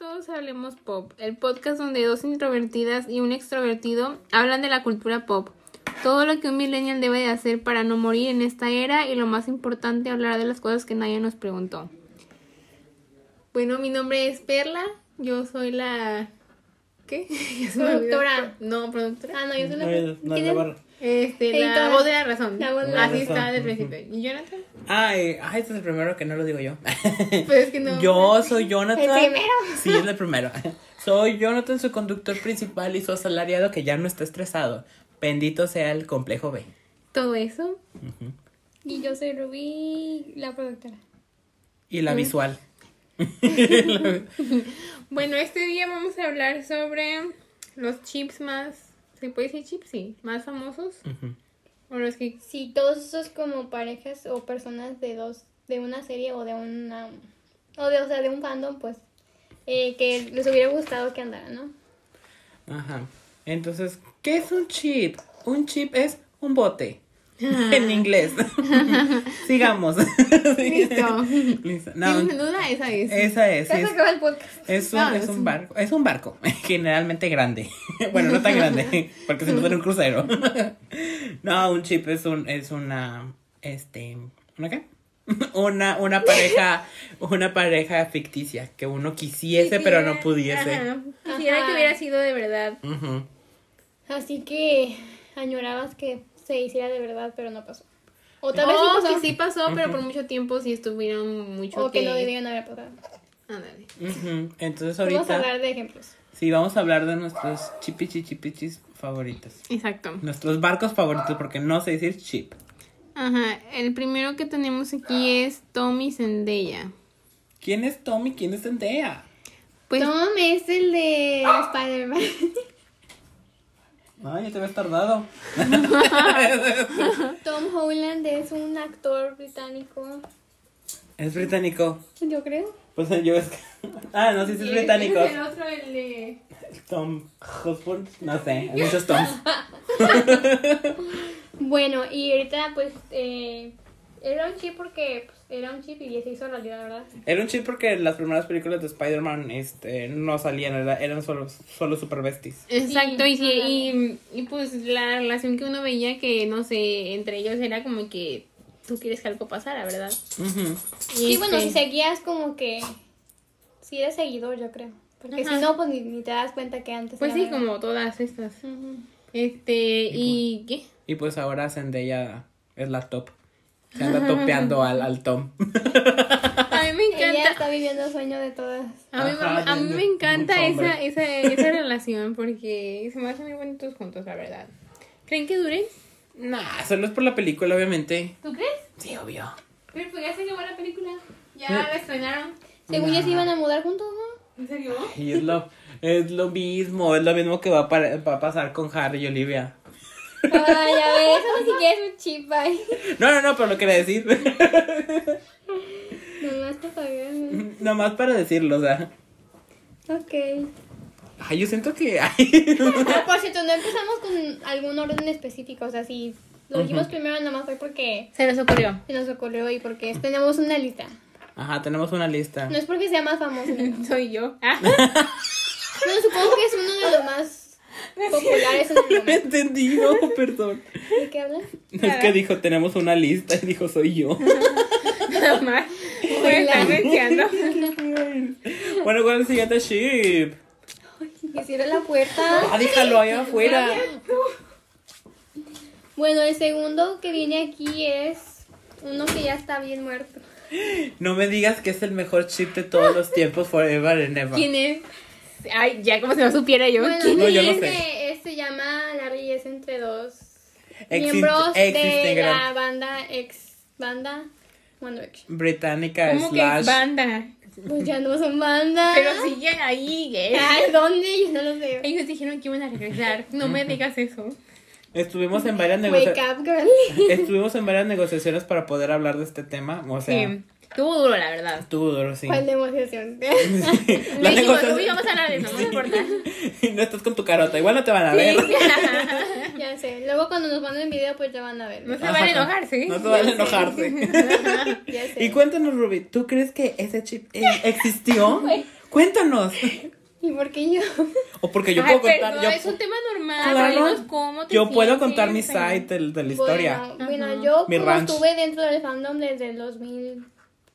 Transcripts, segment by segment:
Todos Hablemos Pop, el podcast donde dos introvertidas y un extrovertido hablan de la cultura pop. Todo lo que un millennial debe de hacer para no morir en esta era y lo más importante, hablar de las cosas que nadie nos preguntó. Bueno, mi nombre es Perla, yo soy la... ¿Qué? Productora. No, productora. Ah, no, yo soy la. No es ¿Quién la. Este, la Editora. voz de la razón. La voz de la Así razón. está desde el Ujú. principio. ¿Y Jonathan? Ay, ay, este es el primero que no lo digo yo. Pues es que no. Yo soy Jonathan. El primero. Sí, es el primero. Soy Jonathan, su conductor principal y su asalariado que ya no está estresado. Bendito sea el complejo B. Todo eso. Y yo soy Rubí, la productora. Y la visual. Bueno, este día vamos a hablar sobre los chips más. ¿Se puede decir chips? Sí. Más famosos. O los que. Sí, todos esos como parejas o personas de dos, de una serie o de una, o de, o sea, de un fandom, pues, eh, que les hubiera gustado que andaran, ¿no? Ajá. Entonces, ¿qué es un chip? Un chip es un bote. en inglés. Sigamos. Listo. Listo. No, Sin duda, esa es. esa es. Es- acaba el podcast. Es un, No, es es un barco, es un barco, generalmente grande. bueno, no tan grande, porque se nos en un crucero. no, un chip es un, es una, este, ¿una qué? Una, una pareja, una pareja ficticia que uno quisiese pero no pudiese. Ajá. Quisiera Ajá. que hubiera sido de verdad. Ujú. Así que añorabas que se hiciera de verdad, pero no pasó. O tal vez sí O pasó. que sí pasó, pero por mucho tiempo sí estuvieron mucho o que no debían haber pasado. Ándale. Ujú. Entonces Vamos a ahorita, hablar de ejemplos. sí, vamos a hablar de nuestros chipichi chipichis favoritos. Exacto. Nuestros barcos favoritos, porque no sé decir chip. Ajá. El primero que tenemos aquí es Tommy Zendaya. ¿Quién es Tommy? ¿Quién es Zendaya? Pues Tom es el de Spider-Man. Ay, ya te habías tardado. Tom Holland es un actor británico, Es británico. yo creo. Pues yo es que... Ah, no, sí, sí es británico. El otro, el de. Tom Hosford. No sé, hay muchos Toms. Bueno, y ahorita pues eh, era un chip porque pues, era un chip y se hizo realidad, ¿verdad? Era un chip porque las primeras películas de Spider-Man este, no salían, era- eran solo, solo super besties. Exacto, Sí, y, sí, ándale. y, y pues la relación que uno veía que, no sé, entre ellos era como que tú quieres que algo pasara, ¿verdad? Sí, bueno, este, si seguías como que sí eres seguidor, yo creo. Porque Ajá. si no, pues ni, ni te das cuenta que antes Pues sí, verdad. como todas estas. Este, y ¿qué? Y pues ahora Zendaya es la top. Se anda topeando al, al Tom. A mí me Ella encanta. está viviendo el sueño de todas. A mí, Ajá, a mí me encanta esa, esa, esa relación porque se me hacen muy bonitos juntos, la verdad. ¿Creen que dure? Nah, solo es por la película, obviamente. ¿Tú crees? Sí, obvio. Pero pues ya se acabó la película. Ya Eh. la estrenaron. Según ya se iban a mudar juntos, ¿no? ¿En serio? Y es lo, es lo mismo, es lo mismo que va a, para- va a pasar con Harry y Olivia. Ay, a ver, eso ni siquiera es un chip ahí. No, no, no, pero lo quería decir. Nomás para saber. ¿no? Nomás para decirlo, o sea. Ok. Ay, yo siento que. ay. Ah, por cierto, no empezamos con algún orden específico. O sea, si lo dijimos primero, nada más fue porque Se nos ocurrió. se nos ocurrió y porque tenemos una lista. Ajá, tenemos una lista. No es porque sea más famoso. No, Soy yo. Ah. Bueno, supongo que es uno de los más populares en el No momento. entendido, perdón. ¿De qué hablas? Es que dijo, tenemos una lista y dijo, soy yo. Nada más. Pues están mencionando. bueno, ¿cuál es el siguiente ship? Que cierre la puerta. Ah, déjalo allá afuera. Bueno, el segundo que viene aquí es uno que ya está bien muerto. No me digas que es el mejor chip de todos los tiempos, forever and ever. ¿Quién es? Ay, ya como si no supiera yo. Bueno, ¿Quién No, yo este, no sé. este se llama Larry es entre dos miembros de la banda ex banda One Direction. Británica ¿Cómo que slash. es banda? Pues ya no son banda. Pero siguen ahí, ¿eh? Ay, ¿dónde? Yo no lo sé. Ellos dijeron que iban a regresar. No me digas eso. Estuvimos en varias Wake negociaciones. up, girl. Estuvimos en varias negociaciones para poder hablar de este tema. O sea, Sí. Estuvo duro, la verdad. estuvo duro, sí. ¿Cuál negociación? La negociación- Rubí, vamos a hablar de eso, no me importa. no estás con tu carota, igual no te van a ver. ya sé. Luego cuando nos manden video, pues ya van a ver. No se van a enojar, ¿sí? No te van a enojarse. Ya sé. y cuéntanos, Ruby, ¿tú crees que ese chip eh, existió? Cuéntanos. ¿Y por qué yo? O porque yo Ay, puedo contar. yo, es un tema normal. Claro. cómo te yo puedo contar mi side de, de la historia. Bueno, yo Mi como estuve dentro del fandom desde el 2000,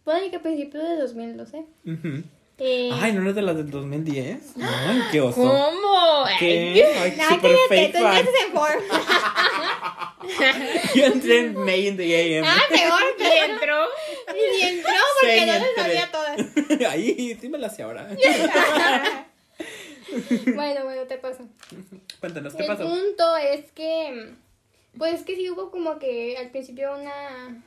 puede que a principios de 2012. Ujú. Eh, Ay, ¿no eres de las del 2010? Ay, qué oso. ¿Cómo? ¿Qué? Ay, Ay, super fake tú fan. se. Yo entré en May in the AM. Ah, peor, ¿Y pero entró? y entró porque Sí, no les entré. sabía todas. Ahí, sí me la sé ahora. Bueno, bueno, te paso. Cuéntanos, ¿qué El pasó? punto es que, pues que sí hubo como que al principio una,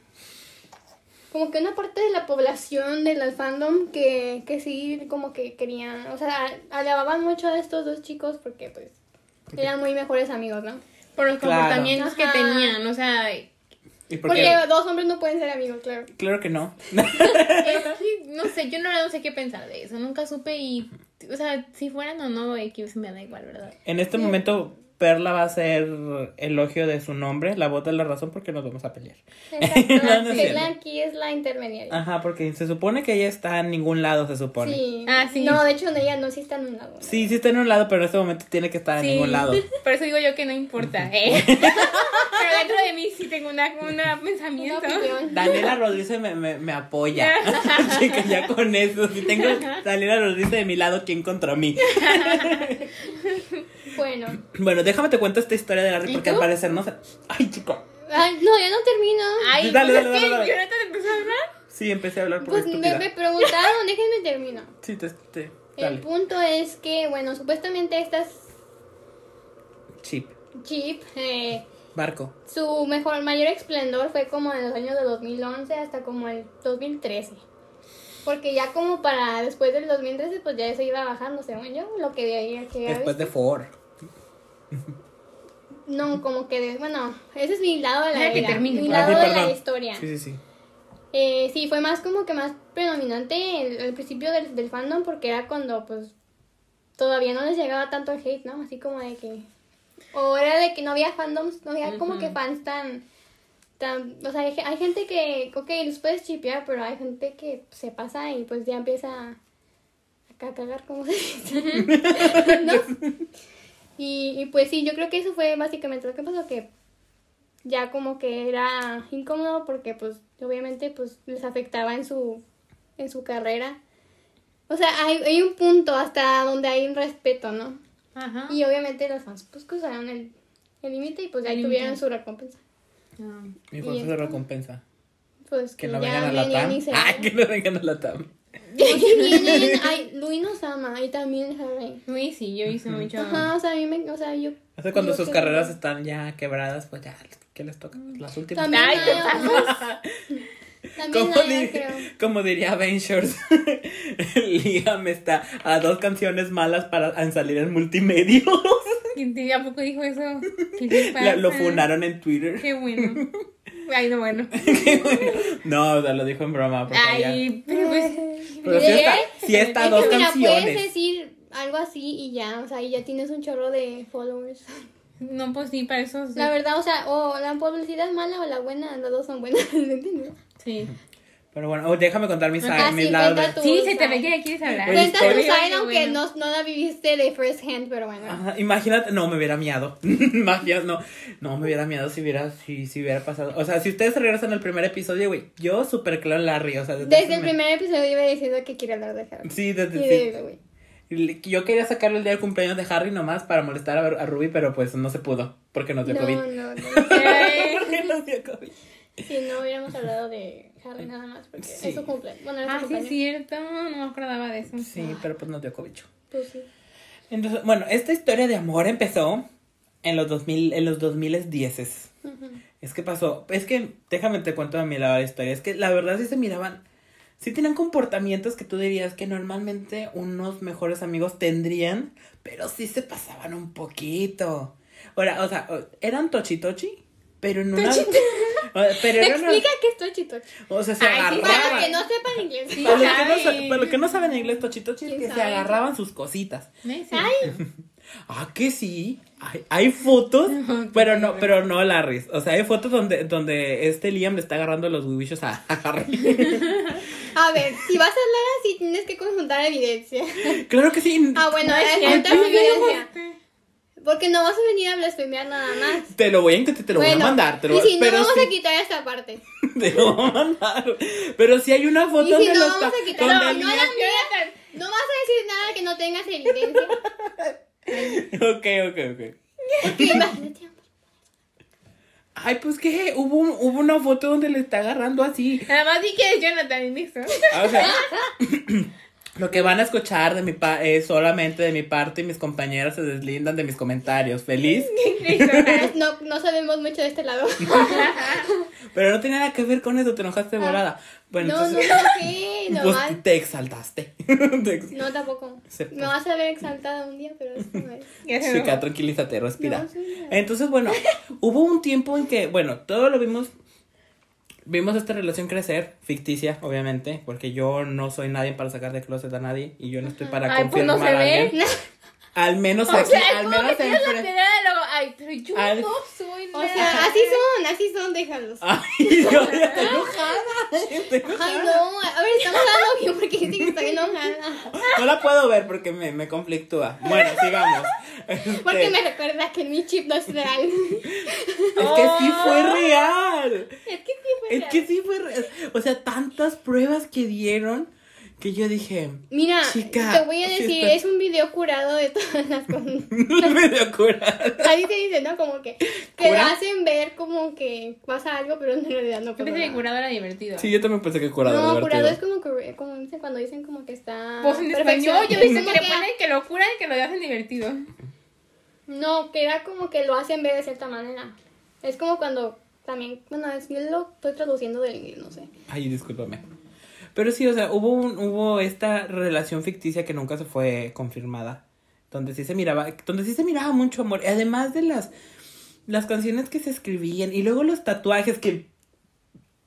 como que una parte de la población del fandom que, que sí como que querían, o sea, alababan mucho a estos dos chicos porque pues eran muy mejores amigos, ¿no? Por los Claro. comportamientos que tenían, o sea, ¿Y por Porque qué? dos hombres no pueden ser amigos, claro. Claro que no. es no sé, yo no, no sé qué pensar de eso, nunca supe y, o sea, si fueran o no, X me da igual, ¿verdad? En este momento, Perla va a hacer elogio de su nombre, la voz de la razón, porque nos vamos a pelear. Exacto. Es aquí es la intermediaria. Ajá, porque se supone que ella está en ningún lado, se supone. Sí, Sí. Ah, sí. No, de hecho, ella no sí está en un lado. ¿no? sí, está en un lado, pero en este momento tiene que estar en Sí. ningún lado. Por eso digo yo que no importa, ¿eh? Pero dentro de mí sí tengo una, una pensamiento. Daniela Rodríguez me, me, me apoya. Chica, ya con eso. Si tengo Daniela Rodríguez de mi lado, ¿quién contra mí? Bueno. Bueno, déjame te cuento esta historia de Larry ¿Y porque al parecer no sé. Ay, chico. Ay, no, ya no termino. Ay, Dale, pues dale, que dale, dale. Jonathan empezó a hablar. Sí, empecé a hablar por Pues me, preguntaron, déjenme termino. Sí, te, te- El dale. punto es que, bueno, supuestamente estas Chip. Jeep, eh, Barco. su mejor, mayor esplendor fue como en los años de 2011 hasta como el 2013. Porque ya como para después del 2013, pues ya se iba bajando, según yo, lo que de ahí que Después de. Ford. No, como que, de- bueno, ese es mi lado de la, que termine, mi lado de la historia. Sí, sí, sí. Eh, sí, fue más como que más predominante el, el principio del, del fandom porque era cuando pues todavía no les llegaba tanto el hate, ¿no? Así como de que... O era de que no había fandoms, no había como que fans tan... tan o sea, hay, hay gente que, ok, los puedes chipear, pero hay gente que se pasa y pues ya empieza a, a cagar, como se dice. ¿No? Y, y pues sí, yo creo que eso fue básicamente lo que pasó, que ya como que era incómodo porque pues obviamente pues les afectaba en su en su carrera. O sea, hay, hay un punto hasta donde hay un respeto, ¿no? Ajá. Y obviamente los fans pues cruzaron el el límite y pues ya tuvieron su recompensa. Ah. Mi Y fuerza de esto. recompensa. Pues Que que, no ya vengan a la TAM. Ay, que no vengan a la TAM. Ay, Luis nos ama y también Harry. Uy, sí, yo hice mucho. Ajá, o sea, a mí me, o sea, yo O sea, cuando yo sus que- carreras están ya quebradas, pues ya, ¿qué les toca? Las últimas. También Ay, También Como, creo. diría Ventures, Liam está a dos canciones malas para en salir en multimedia. ¿Y ¿A poco dijo eso? ¿Qué le La- lo funaron en Twitter. Qué bueno. Ay, no, bueno. No, o sea, lo dijo en broma. Porque Ay, pero pues. Pero sí está, sí está a Es dos que mira, puedes canciones. decir algo así y ya, o sea, y ya tienes un chorro de followers. No, pues sí, para eso. sí. La verdad, o sea, o la publicidad mala o la buena, las dos son buenas, ¿me entiendes? Sí. Pero bueno, oh, déjame contar mis, Ah, mis sí, lados de-. Sí, se te ve que ya quieres hablar. Oye, Cuenta tu side, aunque bueno. no, no la viviste de first hand, pero bueno. Ajá, imagínate, no, me hubiera miado. Imagínate, no, no me hubiera miado si hubiera, si, si hubiera pasado. O sea, si ustedes regresan al primer episodio, güey, yo super claro Larry, o sea, Desde hace el me- primer episodio iba diciendo que quiere hablar de Harry. Sí, desde de sí. güey. Yo quería sacarle el día del cumpleaños de Harry nomás para molestar a, a Ruby, pero pues no se pudo, porque nos dio No, COVID. no, no. Porque nos dio COVID. Si no hubiéramos hablado de Harry nada más, porque Sí. es su cumpleaños. Bueno, Ah, sí, es cierto. No me acordaba de eso. Sí, pero pues nos dio COVID. Pues sí. Entonces, bueno, esta historia de amor empezó en los 2000, en los 2010. Ujú. Es que pasó, es que déjame te cuento a mi lado la historia, es que la verdad sí se miraban, sí tenían comportamientos que tú dirías que normalmente unos mejores amigos tendrían, pero sí se pasaban un poquito. Ahora, o sea, o- eran tochi tochi, pero en una... pero ¿Me eran una- explica qué es Tochi Tochi? o sea, se Ay, sí, Para agarraban. los que no sepan inglés. Sí. Para los, que no, sa- Ay. para los que no saben inglés, tochi tochi es ¿Quién que se sabe? agarraban sus cositas. Ay, Ah, que sí. Hay, hay fotos, pero no, pero no Larry. O sea, hay fotos donde, donde este Liam le está agarrando los huevillos a, a Harry. A ver, si vas a hablar así, tienes que conjuntar evidencia. Claro que sí. Ah, bueno, No es evidencia. Porque no vas a venir a blasfemiar nada más. Te lo voy a intentar, te lo voy a mandar. Te lo y voy- si no, vamos sí, a quitar esta parte. te lo voy a mandar. Pero si hay una foto Y si donde no, lo vamos a quitar el no, la mía. No vas a decir nada que no tengas evidencia. Ok, ok, ok. Porque imagínate. Ay, pues que hubo, un- hubo una foto donde le está agarrando así. Nada más di que es Jonathan y listo. Ah, O sea, lo que van a escuchar de mi pa es solamente de mi parte y mis compañeros se deslindan de mis comentarios. Feliz. No, no sabemos mucho de este lado. Pero no tenía nada que ver con eso, te enojaste de volada. Bueno, no, entonces, no, ¿qué? No, pues te exaltaste. Te ex- No, tampoco. Me vas a ver exaltada un día, pero eso no es. Chica, tranquilízate, respira. No, sí, no. Entonces, bueno, hubo un tiempo en que, bueno, todo lo vimos. Vimos esta relación crecer, ficticia, obviamente, porque yo no soy nadie para sacar de closet a nadie y yo no estoy para Ay, pues no confirmar se a ve. alguien. Al menos O aquí, sea, al menos que tienes Ay, pero yo Al- no soy O nada. sea, así son, así son, déjalos. Ay, yo ya estoy enojada. estoy enojada. Ay, no, a ver, estamos hablando bien porque dice que estoy enojada. No la puedo ver porque me, me conflictúa. Bueno, sigamos. Porque Este, me recuerda que mi chip no es real. Es que sí fue real. Es que sí fue Es real. que sí fue real. O sea, tantas pruebas que dieron que yo dije. Mira, Chica, te voy a decir, está- es un video curado de todas las cosas. me dio curar. Ahí te dice, ¿no? Como que, que lo ¿Cura? hacen ver como que pasa algo, pero en realidad no Yo pasa pensé que nada. curado era divertido. Sí, yo también pensé que curado era No, divertido. curado es como, que, como dicen cuando dicen como que está Pues en español, yo como que le ponen que lo curan y que lo hacen divertido. No, que era como que lo hacen ver de cierta manera. Es como cuando también, bueno, es, yo lo estoy traduciendo del inglés, no sé. Ay, discúlpame. Pero sí, o sea, hubo, un- hubo esta relación ficticia que nunca se fue confirmada. Donde sí se miraba, donde sí se miraba mucho amor. Además de las, las canciones que se escribían. Y luego los tatuajes que.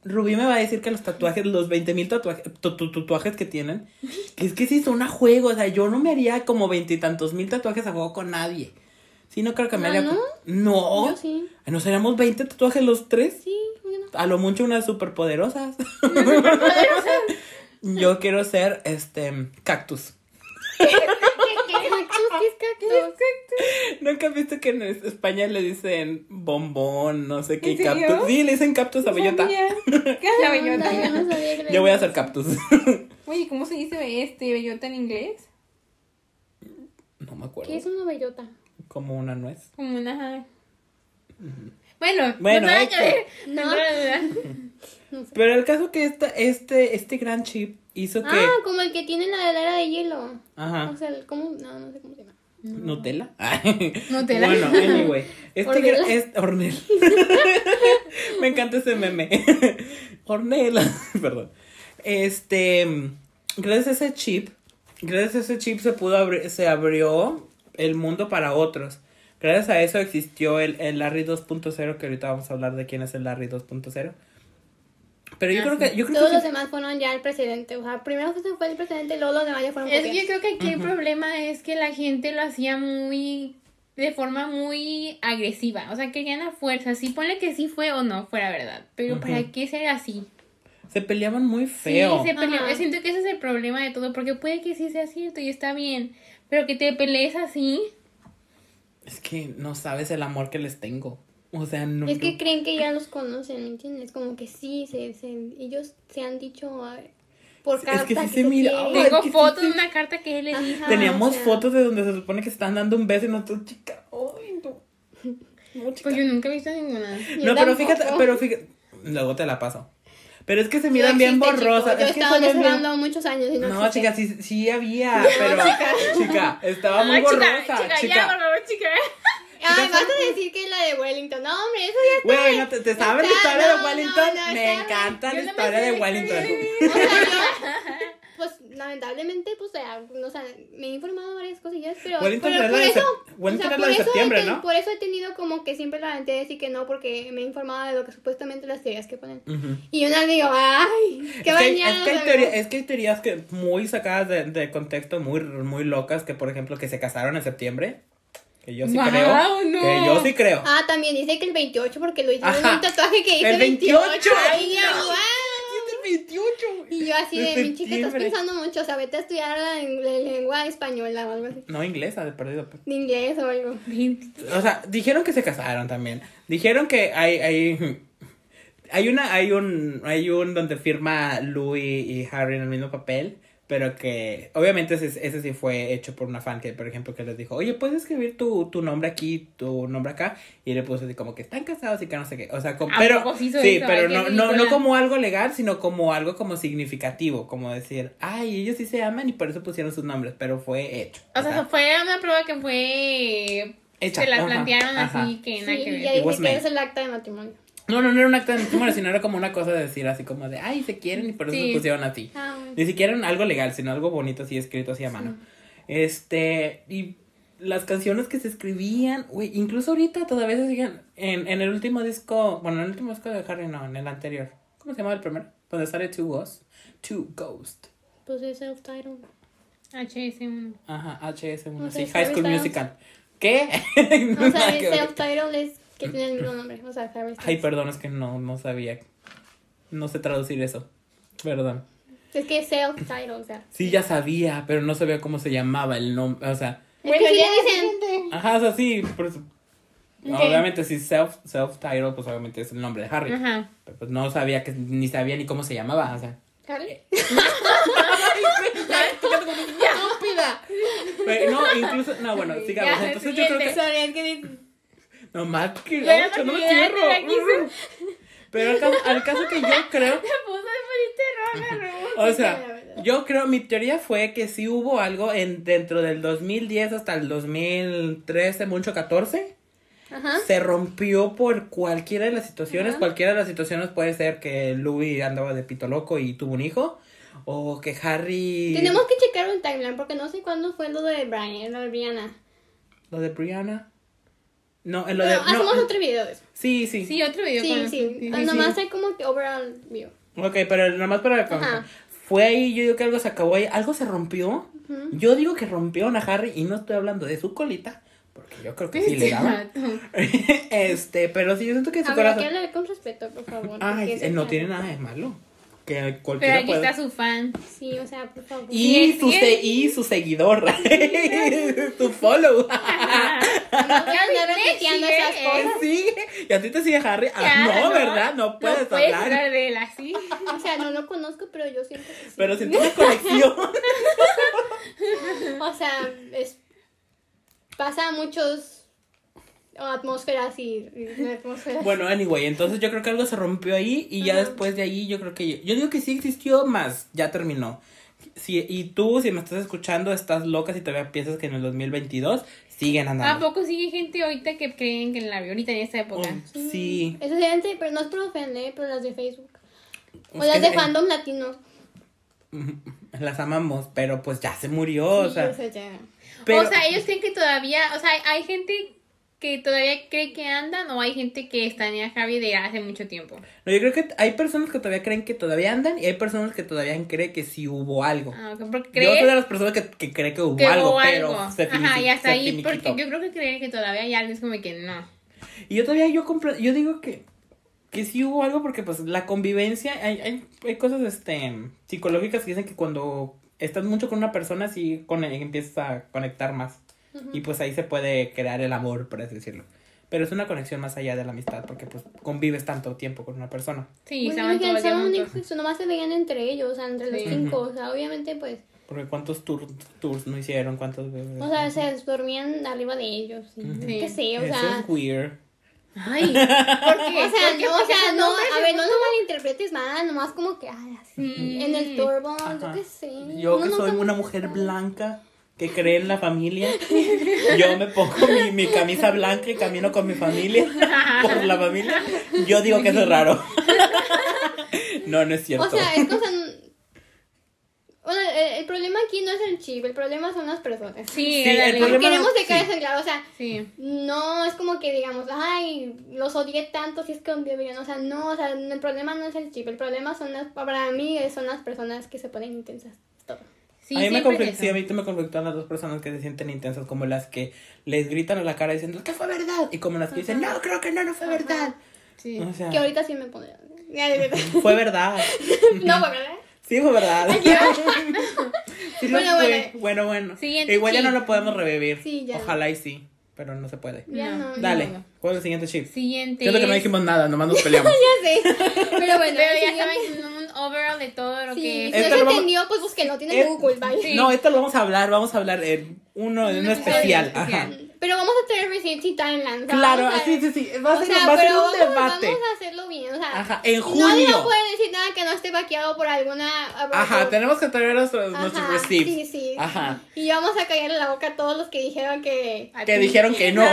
Rubí me va a decir que los tatuajes, los 20 mil tatuajes, tu- tu- tatuajes que tienen, que es que sí son a juego. O sea, yo no me haría como veintitantos mil tatuajes a juego con nadie. Sí, no creo que me ¿Ah, haría. no? No. Yo sí. ¿No seríamos 20 tatuajes los tres? Sí, ¿por qué no? A lo mucho unas superpoderosas. Yo quiero ser este cactus. ¿Qué cactus? ¿Qué es cactus? ¿Nunca has visto que en es- España le dicen bombón, no sé qué cactus? Sí, le dicen cactus a bellota. La No, bellota. yo no sabía que le Yo voy a ser cactus. Oye, ¿cómo se dice este bellota en inglés? No me acuerdo. ¿Qué es una bellota? Como una nuez. Como una. Bueno, Bueno, no. No. No, no. Pero el caso que esta, este, este gran chip hizo que. Ah, como el que tiene la heladera de hielo. Ajá. O sea, el- ¿cómo? No, no sé cómo se llama. ¿Nutella? Nutella. Bueno, anyway. Este Ornella. gra- es Ornel. Me encanta ese meme. Ornella. Perdón. Este. Gracias a ese chip. Gracias a ese chip se pudo abrir. Se abrió el mundo para otros. Gracias a eso existió el, el Larry 2.0. Que ahorita vamos a hablar de quién es el Larry 2.0. Pero yo Ah, creo que. Yo creo Todos que los demás fueron ya el presidente. O sea, primero se fue el presidente luego los demás ya fueron Es que yo creo que aquí el problema es que la gente lo hacía muy. de forma muy agresiva. O sea, querían a fuerza. Sí, ponle que sí fue o no fuera verdad. Pero ¿para Ujú. qué ser así? se peleaban muy feo. Sí, se peleó. Ajá. Siento que ese es el problema de todo. Porque puede que sí sea cierto y está bien. Pero que te pelees así. Es que no sabes el amor que les tengo. O sea, no. Es que creen que ya los conocen, ¿me entiendes? Como que sí, se, se, ellos se han dicho a- por Es carta que sí que se mira- Tengo fotos sí. de una carta que él le dijo. Teníamos o sea. fotos de donde se supone que se están dando un beso y nosotros, chica. Ay, no. No, chica. Pues yo nunca he visto ninguna. Yo no, pero fíjate, pero fíjate. Luego te la paso. Pero es que se No miran bien existe, borrosas. Yo es que estaba ven bien- muchos años y no, No, existe. chica, sí, sí había, pero chica, estaba muy Ay, borrosa, chica, chica. chica, ya, por favor, chica. Ay, Chica, vas a decir que es la de Wellington. No, hombre, eso ya está. Güey, ¿no te, te sabes la historia no, de no, Wellington? no, Me encanta la no historia de Wellington. Pues lamentablemente, pues, o sea, no, o sea, me he informado varias cosillas, pero, por eso, o sea, por eso he. Por eso he tenido como que siempre la mente de decir que no, porque me he informado de lo que supuestamente las teorías que ponen. Ujú. Y una digo, ay, qué Es que, hay, bañados, es, que hay teoría- es que hay teorías que muy sacadas de, de contexto, muy, muy locas, que por ejemplo que se casaron en septiembre. Que yo sí Guau, creo. no. Que yo sí creo. Ah, también dice que el 28 porque lo hicieron Ajá. un tatuaje que dice El 28. Ay, Ay, no, no. guau. el 28. Y yo así De de, mi chica, estás pensando mucho, o sea, vete a estudiar en, en lengua española o algo así. No, inglesa, de perdido. pues. De inglés o algo. O sea, dijeron que se casaron también. Dijeron que hay, hay, hay una, hay un, hay un donde firma Louis y Harry en el mismo papel, pero que obviamente ese, ese sí fue hecho por una fan que, por ejemplo, que les dijo, oye, ¿puedes escribir tu, tu nombre aquí, tu nombre acá? Y le puso así como que están casados y que no sé qué. O sea, como, ¿A pero, sí eso? pero no, no, no como algo legal, sino como algo como significativo, como decir, ay, ellos sí se aman y por eso pusieron sus nombres, pero fue hecho. O sea, fue una prueba que fue. Hecha, Se la plantearon ajá. así que nada Sí, que y ver. que made. es el acta de matrimonio. No, no, no era un acta de matrimonio, sino era como una cosa de decir así como de, ay, se quieren y por eso Sí. se pusieron así. Ah. Ni siquiera era algo legal, sino algo bonito así escrito así a mano. Este, y las canciones que se escribían, güey, incluso ahorita todavía se siguen, en, en el último disco, bueno, en el último disco de Harry, no, en el anterior. ¿Cómo se llama el primero? Donde sale Two Ghost. Two Ghost. Pues es self-titled. HS1. Ajá, HS1, O sea, sí, High School Styles. Musical. ¿Qué? O sea, self-titled es que tiene el mismo nombre. O sea, Harry Ay, Styles. perdón, es que no, no sabía. No sé traducir eso. Perdón. Es que es self-titled, o sea. Sí, ya sabía, pero no sabía cómo se llamaba el nombre. O sea, sí dicen. ajá, o sea, sí. por eso- Ok. Obviamente, si self, self-title, pues obviamente es el nombre de Harry. Ajá. Pero pues no sabía que, ni sabía ni cómo se llamaba, o sea. Harry. ¡Estúpida! Pero, no, incluso, no, bueno, sigamos. Entonces yo creo que. No más que. No me cierro. Pero al caso, al caso que yo creo. Me puso Ru. O sea, yo creo, mi teoría fue que sí hubo algo en dentro del 2010 hasta el 2013, mucho 14. Ajá. Se rompió por cualquiera de las situaciones. Ajá. Cualquiera de las situaciones puede ser que Louis andaba de pito loco y tuvo un hijo. O que Harry. Tenemos que checar un timeline porque no sé cuándo fue lo de Brian, lo de Brianna. Lo de Brianna. No, en lo de. No, hacemos otro video de eso. Sí, sí. Sí, otro video Sí, con sí. sí, Ah, sí, Nomás sí. hay como que overall view. Ok, pero nada más para. Ajá. Fue ahí, yo digo que algo se acabó ahí. Algo se rompió. Yo digo que rompieron a Harry y no estoy hablando de su colita. Porque yo creo que sí le daba. este, pero sí, yo siento que su Habrá que corazón. hablar con respeto, por favor. Ay, eh, no tiene nada de malo. Que Pero cualquiera aquí puede. está su fan. Sí, o sea, por favor. Y Sí, su, sí. se- y su seguidor. su follow. No voy a repitiendo sigue, esas eh. cosas. sigue. Y a ti te sigue Harry. Ah, Ya, no, ¿verdad? No puedes no puedes hablar. hablar de él así. O sea, no lo conozco, pero yo siento que sí. Pero siento una conexión. O sea, es, pasa muchos atmósferas y, y atmósferas. Bueno, anyway, entonces yo creo que algo se rompió ahí y ya Ajá. después de ahí yo creo que yo digo que sí existió más, ya terminó. Si, y tú, si me estás escuchando, estás loca si todavía piensas que en el 2022 siguen ¿A andando. poco sigue gente ahorita que creen que la vio ahorita en esta época? Oh, sí. Eso es gente, pero no es por ofender, pero las de Facebook. O Es las de fandom latinos. Las amamos, pero pues ya se murió, o Sí, sea. o sea, ya. pero- O sea, ellos creen que todavía, o sea, hay gente que todavía cree que andan o hay gente que está en Javi de hace mucho tiempo. No, yo creo que hay personas que todavía creen que todavía andan y hay personas que todavía creen que sí hubo algo. Ah, porque Yo soy de las personas que, que cree que hubo que algo, hubo pero algo. se Ajá, y hasta ahí, porque yo creo que cree que todavía hay algo, es como que no. Y yo todavía yo compro, yo digo que, que sí hubo algo porque pues la convivencia, hay, hay, hay cosas este psicológicas que dicen que cuando estás mucho con una persona sí con, empiezas a conectar más. Y pues ahí se puede crear el amor, por así decirlo. Pero es una conexión más allá de la amistad porque pues convives tanto tiempo con una persona. Sí, Bueno, estaban todo el día juntos. únicos, nomás se veían entre ellos, o sea, entre los Sí. cinco. O sea, obviamente, pues. Porque cuántos tours, tours no hicieron, cuántos... O sea, se dormían arriba de ellos. Y, Ujú. qué sé, o Eso sea. es weird. Ay, ¿por qué? O sea, ¿Por qué? no, o Porque sea, no, a ver, no lo malinterpretes mal, nomás como que, ay, así, Sí. en el turbo, Ajá. yo qué sé. Yo que soy una mujer blanca que cree en la familia, yo me pongo mi, mi camisa blanca y camino con mi familia por la familia. Yo digo que eso es raro. No, no es cierto. O sea, es cosa... Bueno, el, el problema aquí no es el chip, el problema son las personas. Sí, Sí, el la- problema- Queremos dejar sí. eso en claro, o sea, Sí. no es como que digamos, ay, los odié tanto si es que un día deberían, o sea, no, o sea, el problema no es el chip, el problema son las, para mí son las personas que se ponen intensas, todo. Sí, a mí me conflictó, sí, a mí me las dos personas que se sienten intensas, como las que les gritan a la cara diciendo que fue verdad, y como las que dicen, no, creo que no, no fue verdad. Sí. O sea, Que ahorita sí me pondría. fue verdad. no, pues, ¿verdad? Sí, fue verdad. Sí Bueno, fue. Bueno, bueno. Siguiente Igual ya no lo podemos revivir. Ya. Ojalá y sí, pero no se puede. Ya No. no. Dale, no. ¿cuál es el siguiente chip? Siguiente. Siento que no es- dijimos nada, nomás nos peleamos. Ya sé. Pero bueno, Pero ya saben un overall de todo lo Sí, que. si no Esto se lo vamos- entendió, pues busque, no tiene Eh, Google, bye. Sí. No, esto lo vamos a hablar, vamos a hablar en uno, en Un uno episodio especial. especial. Ajá. Pero vamos a tener receipts y timelines. Claro, vamos a- sí, sí, sí. Va a O ser, sea, va a ser pero un vamos, debate. vamos a hacerlo bien, o sea. Ajá, en Nadie julio. no puede decir nada que no esté vaqueado por alguna. Ajá, tenemos que traer nuestros, nuestros receipts. Sí, sí. Ajá. Y vamos a callarle la boca a todos los que dijeron que. Que dijeron que no.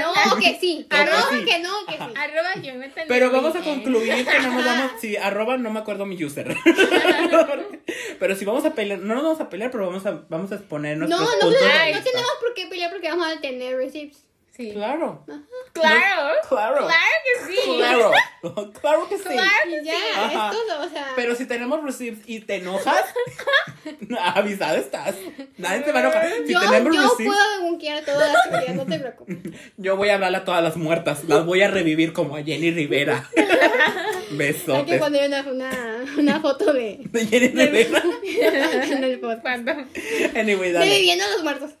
No, que sí. No, Arroba sí. que no, que sí. Arroba Jonathan Pero vamos a concluir que no nos vamos. Sí, arroba no me acuerdo mi user. pero si vamos a pelear, no nos vamos a pelear, pero vamos a, vamos a exponer No, nuestros no, puntos de Ay, no vista. tenemos por qué pelear porque vamos a tener receipts. Sí. Claro. Claro. Claro. Claro que sí. Claro. Claro que sí. Claro. Y ya, Ajá. es todo, o sea. Pero si tenemos receipts y te enojas, avisada estás. Nadie te va a enojar. Si yo, tenemos yo receipts, puedo bunkear todas las teorías, no te preocupes. yo voy a hablarle a todas las muertas. Las voy a revivir como a Jenny Rivera. Hay que Besotes. poner una, una, una foto de De Jenny Rivera. en el podcast. Cuando. Anyway, De dale. viviendo a los muertos.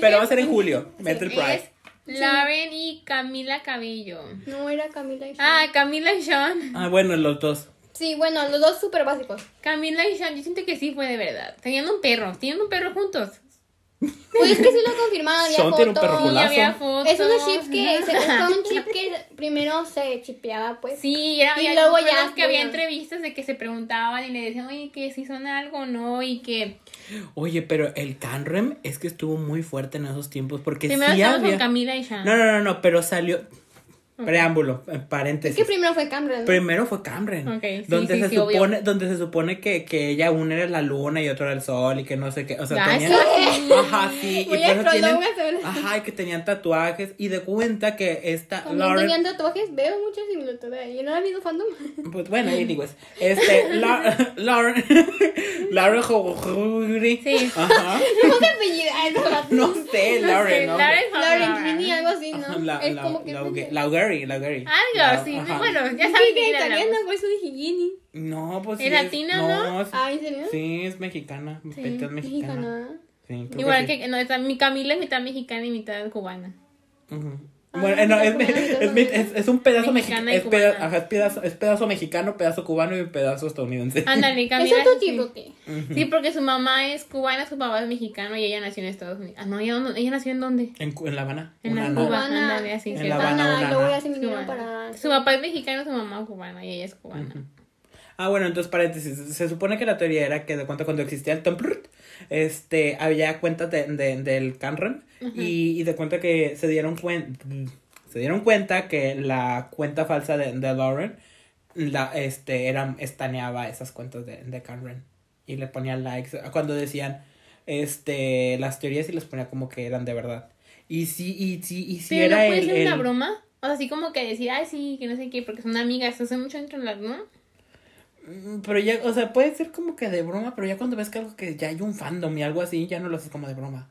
Pero va a ser en julio. Metal es Pride. Lauren y Camila Cabello. No, era Camila y Sean. Ah, Camila y Sean. Ah, bueno, los dos. Sí, bueno, los dos súper básicos. Camila y Sean, yo siento que sí fue de verdad. Tenían un perro, tenían un perro juntos. Pues es que sí lo confirmaron, había Sean tiene un fotos. perro Golazo. había fotos. Es unos chips que se fue un chip que primero se chipeaba, pues. Sí, era, Y y luego ya que había entrevistas de que se preguntaban y le decían, oye, que si son algo o no, y que Oye, pero el Canrem es que estuvo muy fuerte en esos tiempos porque primero sí estamos había... con Camila y Sean. No, no, no, no, pero salió... Preámbulo, en Es paréntesis. que primero fue Cameron. Primero fue Cameron. Ok, sí, donde sí, se sí, obvio. supone, donde se supone que, que ella una era la luna y otro era el sol y que no sé qué. O sea, Ah, tenían. Ajá, sí. Voy y por eso tienen- Ajá, y que tenían tatuajes. Y de cuenta que esta También Lauren. tenían tatuajes, veo muchas similitudes. Yo no he visto fandom. Pues bueno, anyways. Este, La- Lauren. Lauren. Sí. Ajá. ¿Cómo se apellida? No sé, Lauren, ¿no? Lauren Lauren algo así, ¿no? Es como que... la, es Laugari, Laugari. Algo así. Bueno, ya Sí, saben que italiana, la por eso dije Ginny. No, pues ¿Es sí. latina, no? es- Ah, ¿en serio? Sí, es mexicana. Peta es mexicana. Mexicana. Sí, Igual sí. que, no, está, mi Camila es mitad mexicana y mitad cubana. Ujú. Ah, Bueno, eh, no, es, es, es, es- es un pedazo mexicano. y Es, peda- cubana. ajá, es pedazo, es pedazo mexicano, pedazo cubano y un pedazo estadounidense. Ándale, Es otro sí. tipo que... Sí, porque su mamá es cubana, su papá es mexicano y ella nació en Estados Unidos. Ah, no, ¿ella, dónde- ella nació en dónde? En, en La Habana. En Una la na- Cuba. Cubana. ándale, así, En. La Habana. Su papá es mexicano, su mamá cubana y ella es cubana. Ah, bueno, entonces paréntesis. Se supone que la teoría era que de cuenta cuando existía el Tumblr, este, había cuentas de, de- del Canron y, y de cuenta que se dieron cuenta, se dieron cuenta que la cuenta falsa de, de Lauren, la, este, era, estaneaba esas cuentas de, de Canron y le ponía likes cuando decían, este, las teorías y les ponía como que eran de verdad. Y sí, y sí, y sí Pero era no puede el, ser una broma. O sea, así como que decir, ay, sí, que no sé qué, porque son amigas, se hace mucho entre las, ¿no? Mm, Pero ya, o sea, puede ser como que de broma, pero ya cuando ves que algo que ya hay un fandom y algo así, ya no lo haces como de broma.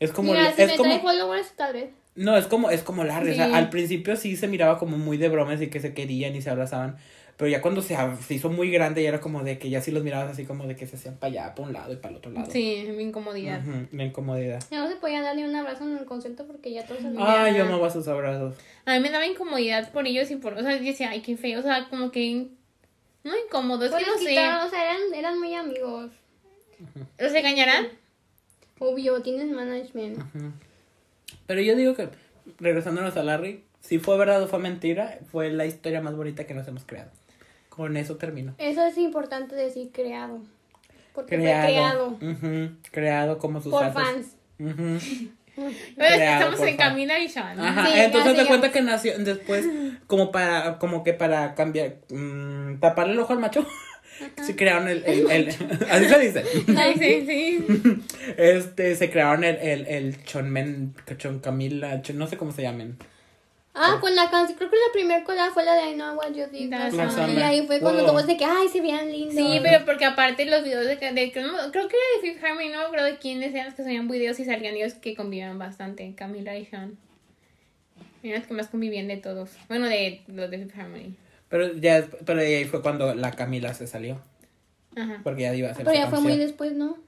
Es como, Mira, si es me como, followers, tal vez. no, es como, es como Larry, o sea, al principio sí se miraba como muy de bromas y que se querían y se abrazaban, pero ya cuando se, se hizo muy grande ya era como de que ya sí los mirabas así como de que se hacían para allá, para un lado y para el otro lado. Sí, mi incomodidad. Ujú, la incomodidad. Ya no se podía dar ni un abrazo en el concierto porque ya todos se Ay, yo amaba sus abrazos. A mí me daba incomodidad por ellos y por, o sea, decía, ay, qué feo, o sea, como que, no incómodo, es que Bueno, no sé, quitaron, o sea, eran, eran muy amigos. ¿los engañarán? Obvio, tienes management. Pero yo digo que, regresándonos a Larry, si fue verdad o fue mentira, fue la historia más bonita que nos hemos creado. Con eso termino. Eso es importante decir creado. Porque Creado. fue creado Ujú, Creado como sus por fans. Ujú. Pero Creado estamos en. Camila y Sean. Ajá, Sí, entonces te cuenta que nació después como para, como que para cambiar, mm, taparle el ojo al macho. Se crearon el, el, el- así se dice. Ay, sí, sí. Este, se crearon el, el, el chonmen, chon Camila, chon- no sé cómo se llamen. Ah, con la canción, creo que la primera cola fue la de I Know What You Did That's right. Y ahí fue cuando Wow. todos de que, ay, se veían lindos. Sí, pero porque aparte los videos de, de creo, creo que era de Fifth Harmony, no creo de quiénes eran los que subían videos y salían ellos que convivían bastante, Camila y Sean. Eran los que más convivían de todos. Bueno, de los de Fifth Harmony. Pero ya, pero ahí fue cuando la Camila se salió. Ajá. Porque ya iba a hacer Pero ya fue muy después, ¿no?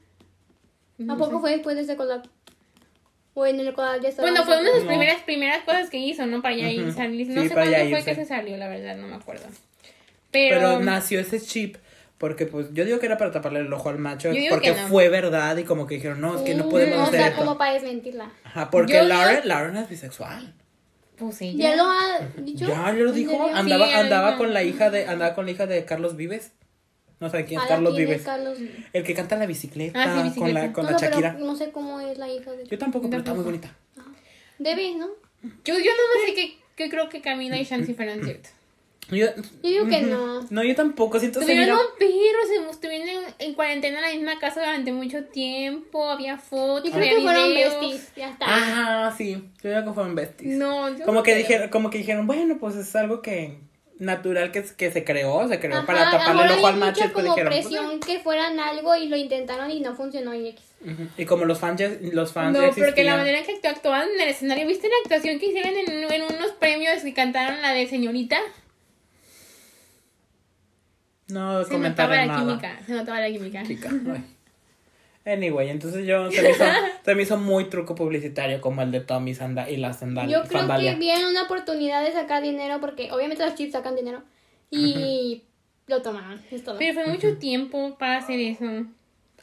¿A poco sé. fue después de ese collab? O en el collab ya estaba. Bueno, fue una de sus No. primeras, primeras cosas que hizo, ¿no? Para ya ir Ujú. salir. No Sí, sé ya cuándo fue irse. que se salió, la verdad, no me acuerdo. Pero, Pero, nació ese chip. Porque pues yo digo que era para taparle el ojo al macho. Yo digo Porque que no. fue verdad y como que dijeron, no, es que no podemos O hacer sea, esto. como para desmentirla. Ajá, porque Yo- Lauren, Lauren es bisexual. pues sí. ¿Ya lo ha dicho? Ya lo ¿En dijo. Andaba, Sí, ya andaba con la hija de, andaba con la hija de Carlos Vives. No sé quién es Carlos ¿quién es Vives. Carlos? El que canta la bicicleta, Ah, sí, con la, con No, la Shakira. no sé cómo es la hija de. Yo tampoco, pero está muy bonita. Debe, ¿no? Yo, yo no sé que, que creo que Camila y Shanti fueran ciertos. Yo, Yo digo que no. No, yo tampoco. Siento que se Tuvieron mira... un perro, se estuvieron en, en cuarentena en la misma casa durante mucho tiempo, había fotos, Yo creo había que fueron videos. besties. Ya está. Ajá, sí. Yo creo que fueron besties. No, yo como no que creo. dijeron, como que dijeron, bueno, pues es algo que natural que, que se creó, se creó Ajá, para taparle el ojo al macho mucha como dijeron, pues, presión que fueran algo y lo intentaron y no funcionó y X. Y como los fans los fans ya No, porque la manera en que actu- actuaban en el escenario, ¿viste la actuación que hicieron en, en unos premios y cantaron la de señorita? No Se la nada. química, se notaba la química. Chica, ay. Anyway, entonces yo se me, hizo, se me hizo muy truco publicitario como el de Tommy Sanda y la sandal, Yo creo sandalia. que vieron una oportunidad de sacar dinero porque obviamente los chips sacan dinero y lo tomaron. Es todo. Pero fue mucho tiempo para hacer eso.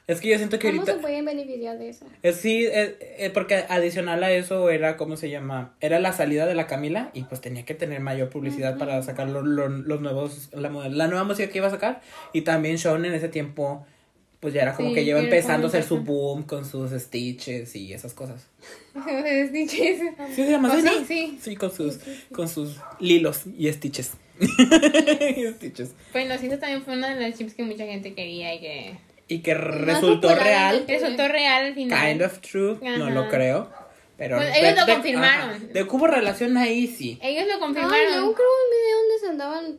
Es que yo siento que ¿Cómo ahorita se pueden beneficiar de eso? Es, sí, eh, eh, porque adicional a eso era, ¿cómo se llama? Era la salida de la Camila y pues tenía que tener mayor publicidad para sacar lo- lo- los nuevos, la, la nueva música que iba a sacar. Y también Sean en ese tiempo, pues ya era como Sí, que lleva empezando a hacer su boom con sus stitches y esas cosas. Diches. ¿Sí se llama Oh, así, sí, no? sí. Sí, con sus, con sus lilos y stitches. Y stitches. Bueno, sí, eso también fue una de las chips que mucha gente quería y que Y que resultó popular real. resultó real al final. Kind of true, no lo creo. Pero Pues ellos lo de- confirmaron. De que hubo relación ahí, sí. Ellos lo confirmaron. yo creo un video donde se andaban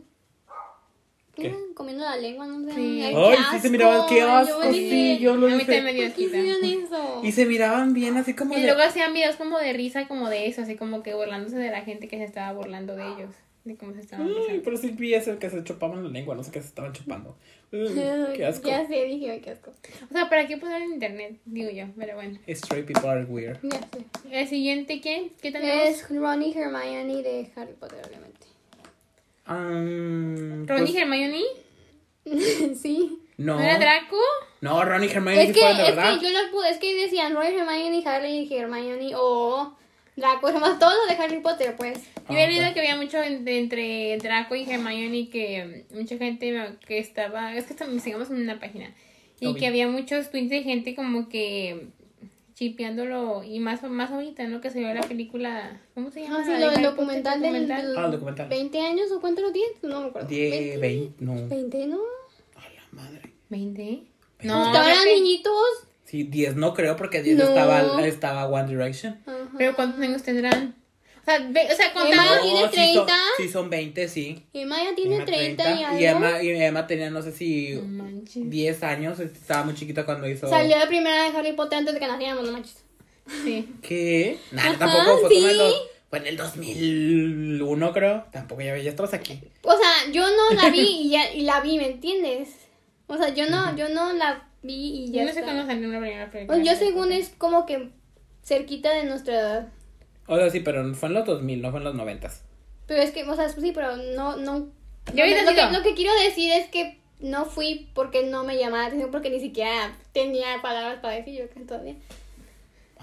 ¿qué? Comiendo la lengua, no sé. Sí. Ay, Ay, qué sí se miraba, qué asco, Yo dije, sí, yo lo A mí dije. también me dio. Y se miraban bien, así como Y de... luego hacían videos como de risa, como de eso, así como que burlándose de la gente que se estaba burlando de ellos. De cómo se estaban Ay, pero sí vi eso que se chupaban la lengua, no sé qué se estaban chupando. Qué asco. Ya sé, dije, ay, qué asco. O sea, ¿para qué poner en internet? Digo yo, pero bueno. Straight people are weird. Ya sé. El siguiente, ¿quién? ¿Qué tenemos? Es Ron y Hermione de Harry Potter, obviamente. Um, Ron y Hermione. sí. no, ¿No era Draco? no, Ron y Hermione Es sí que, fueron de es verdad. que yo los puse, es que decían Ron, Hermione, Harry y Hermione o Draco, más todo lo de Harry Potter, pues. Yo había Ah, leído que había mucho en- de- entre Draco y Hermione que mucha gente que estaba, es que estamos, sigamos en una página y que había muchos tweets de gente como que chipeándolo y más más ahorita, ¿no? Que se vio la película, ¿cómo se llama? Ah, sí, lo Potter, documental del, documental. del Ah, el documental. 20 años o cuánto lo tiene, no me acuerdo. 10, 20, no. 20, ¿no? A la madre. ¿20? No, No, Estaban niñitos. Sí, 10 no creo porque 10 No. estaba, estaba One Direction. Ajá. pero ¿cuántos años tendrán? O sea, ve- o sea, contando... tiene sí son- 30. Sí, son 20, sí. Emma ya tiene Emma 30, y algo. Y Emma, y Emma tenía, no sé si No manches. 10 años, estaba muy chiquita cuando hizo... Salió la primera de Harry Potter antes de que naciéramos, no manches. Sí. ¿Qué? Nada, Ajá, tampoco fue como en sí. los... Fue en el 2001, creo. Tampoco ya, ya estabas aquí. O sea, yo no la vi y, ya, y la vi, ¿me entiendes? O sea, yo no, yo no la vi y Yo ya no sé cuándo salió la primera película. Pues yo según es como que cerquita de nuestra edad. O sea, sí, pero fue en los 2000, no fue en los 90. Pero es que, o sea, sí, pero no, no. Yo ahorita lo, que, digo. lo que quiero decir es que no fui porque no me llamaba la atención, porque ni siquiera tenía palabras para decir yo que todavía.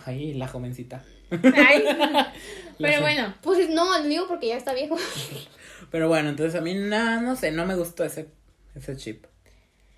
Ay, la jovencita. Ay. La Pero bueno, Pues no, lo digo porque ya está viejo. Pero bueno, entonces a mí no, no sé, no me gustó ese, ese chip.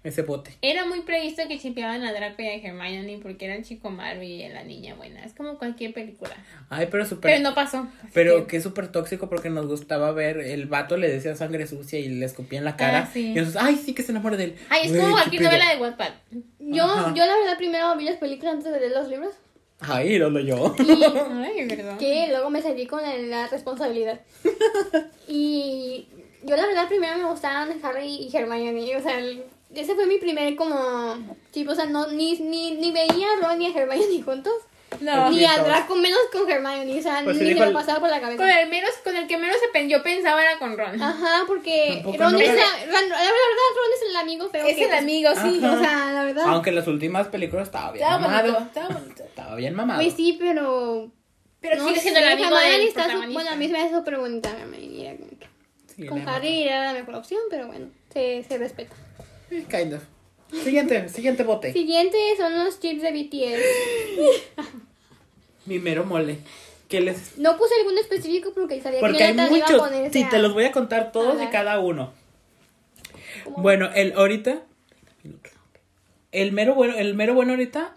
Ese bote. era muy previsto que chipeaban a Draco y a Hermione porque era el chico malo y la niña buena. Es como cualquier película. Ay, pero súper... Pero no pasó. Pero que- que es súper tóxico porque nos gustaba ver, el vato le decía sangre sucia y le escupía en la cara. Ah, sí. Y nosotros, ay, sí que se enamore de él. Ay, es como cualquier novela de Wattpad. Yo, Ajá. yo la verdad primero vi las películas antes de leer los libros. Ay, lo leyó. Ay, perdón. Que luego me salí con el- la responsabilidad. y yo la verdad primero me gustaban Harry y Hermione. O sea, el- ese fue mi primer como tipo, o sea, no, ni, ni, ni veía a Ron y a Hermione juntos. No. Ni a. Draco, menos con Hermione. O sea, Pues ni me lo pasaba por la cabeza. Con el menos, con el que menos se pen- yo pensaba era con Ron. Ajá, porque Tampoco Ron no. es la, la verdad, Ron es el amigo feo. es que- el amigo, sí. Ajá. O sea, la verdad. Aunque en las últimas películas estaba bien Estaba mamado. bonito, estaba bonito. Estaba bien mamado. Pues sí, pero. Pero no sigue siendo el amigo Hermione del está su-. Bueno, a mí se me hace súper bonita Hermione. era como que- Sí, Con Harry era la mejor opción, pero bueno, se, se respeta. Eh, Kind of. Siguiente, siguiente bote. Siguiente son los chips de BTS. Mi mero mole. ¿Qué les No puse alguno específico porque sabía Porque que hay Jonathan iba a muchos. ponerse Sí, a- te los voy a contar todos y cada uno. Bueno, el ahorita. El mero bueno, el mero bueno ahorita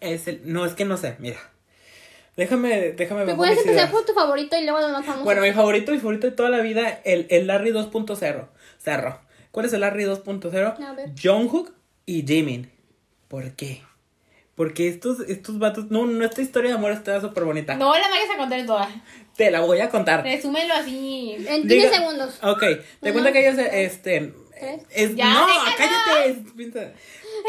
es el. No, es que no sé, mira. Déjame, déjame Te ver. puedes empezar por tu favorito y luego nos vamos. Bueno, mi favorito, mi favorito de toda la vida, el, el Larry 2.0. Cerro. ¿Cuál es el Larry 2.0? A ver. Jungkook y Jimin. ¿Por qué? Porque estos, estos vatos. No, nuestra historia de amor está súper bonita. No la vayas a contar toda. Te la voy a contar. Resúmelo así. En 15 Diga- segundos. Ok, te cuenta que ellos, este. ¿Tres? Es, Ya, no, déjalo. cállate.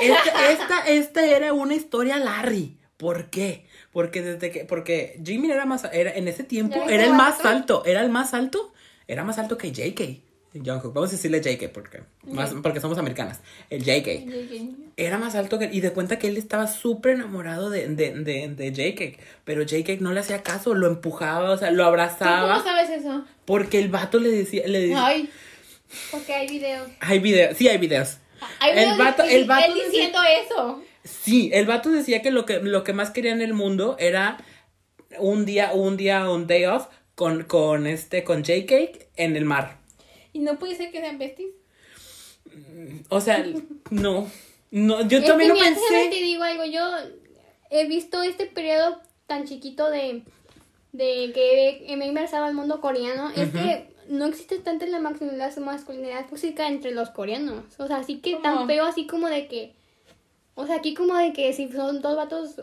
Esta, esta, esta era una historia Larry. ¿Por qué? Porque desde que. Porque Jimin era más. Era, en ese tiempo era el más alto. Era el más alto. Era más alto que JK. Jungkook. Vamos a decirle JK porque, más, porque somos americanas. El JK. Era más alto que y de cuenta que él estaba súper enamorado de, de, de, de JK. Pero JK no le hacía caso, lo empujaba, o sea, lo ¿Tú abrazaba. cómo sabes eso? Porque el vato le decía, le decía, Ay. Porque hay videos. hay videos, sí hay videos. Hay El uno vato- de- el vato Él decía- diciendo eso. Sí, el vato decía que lo que, lo que más quería en el mundo era un día, un día, un day off con, con este, con JK en el mar. Y no puede ser que sean besties. O sea, no. No, yo Es también que lo mira, déjame te pensé. digo algo. Yo he visto este periodo tan chiquito de, de que me he inmersado al mundo coreano. Es que no existe tanto la masculinidad, masculinidad física entre los coreanos. O sea, así que tan feo así como de que... O sea, aquí como de que si son dos vatos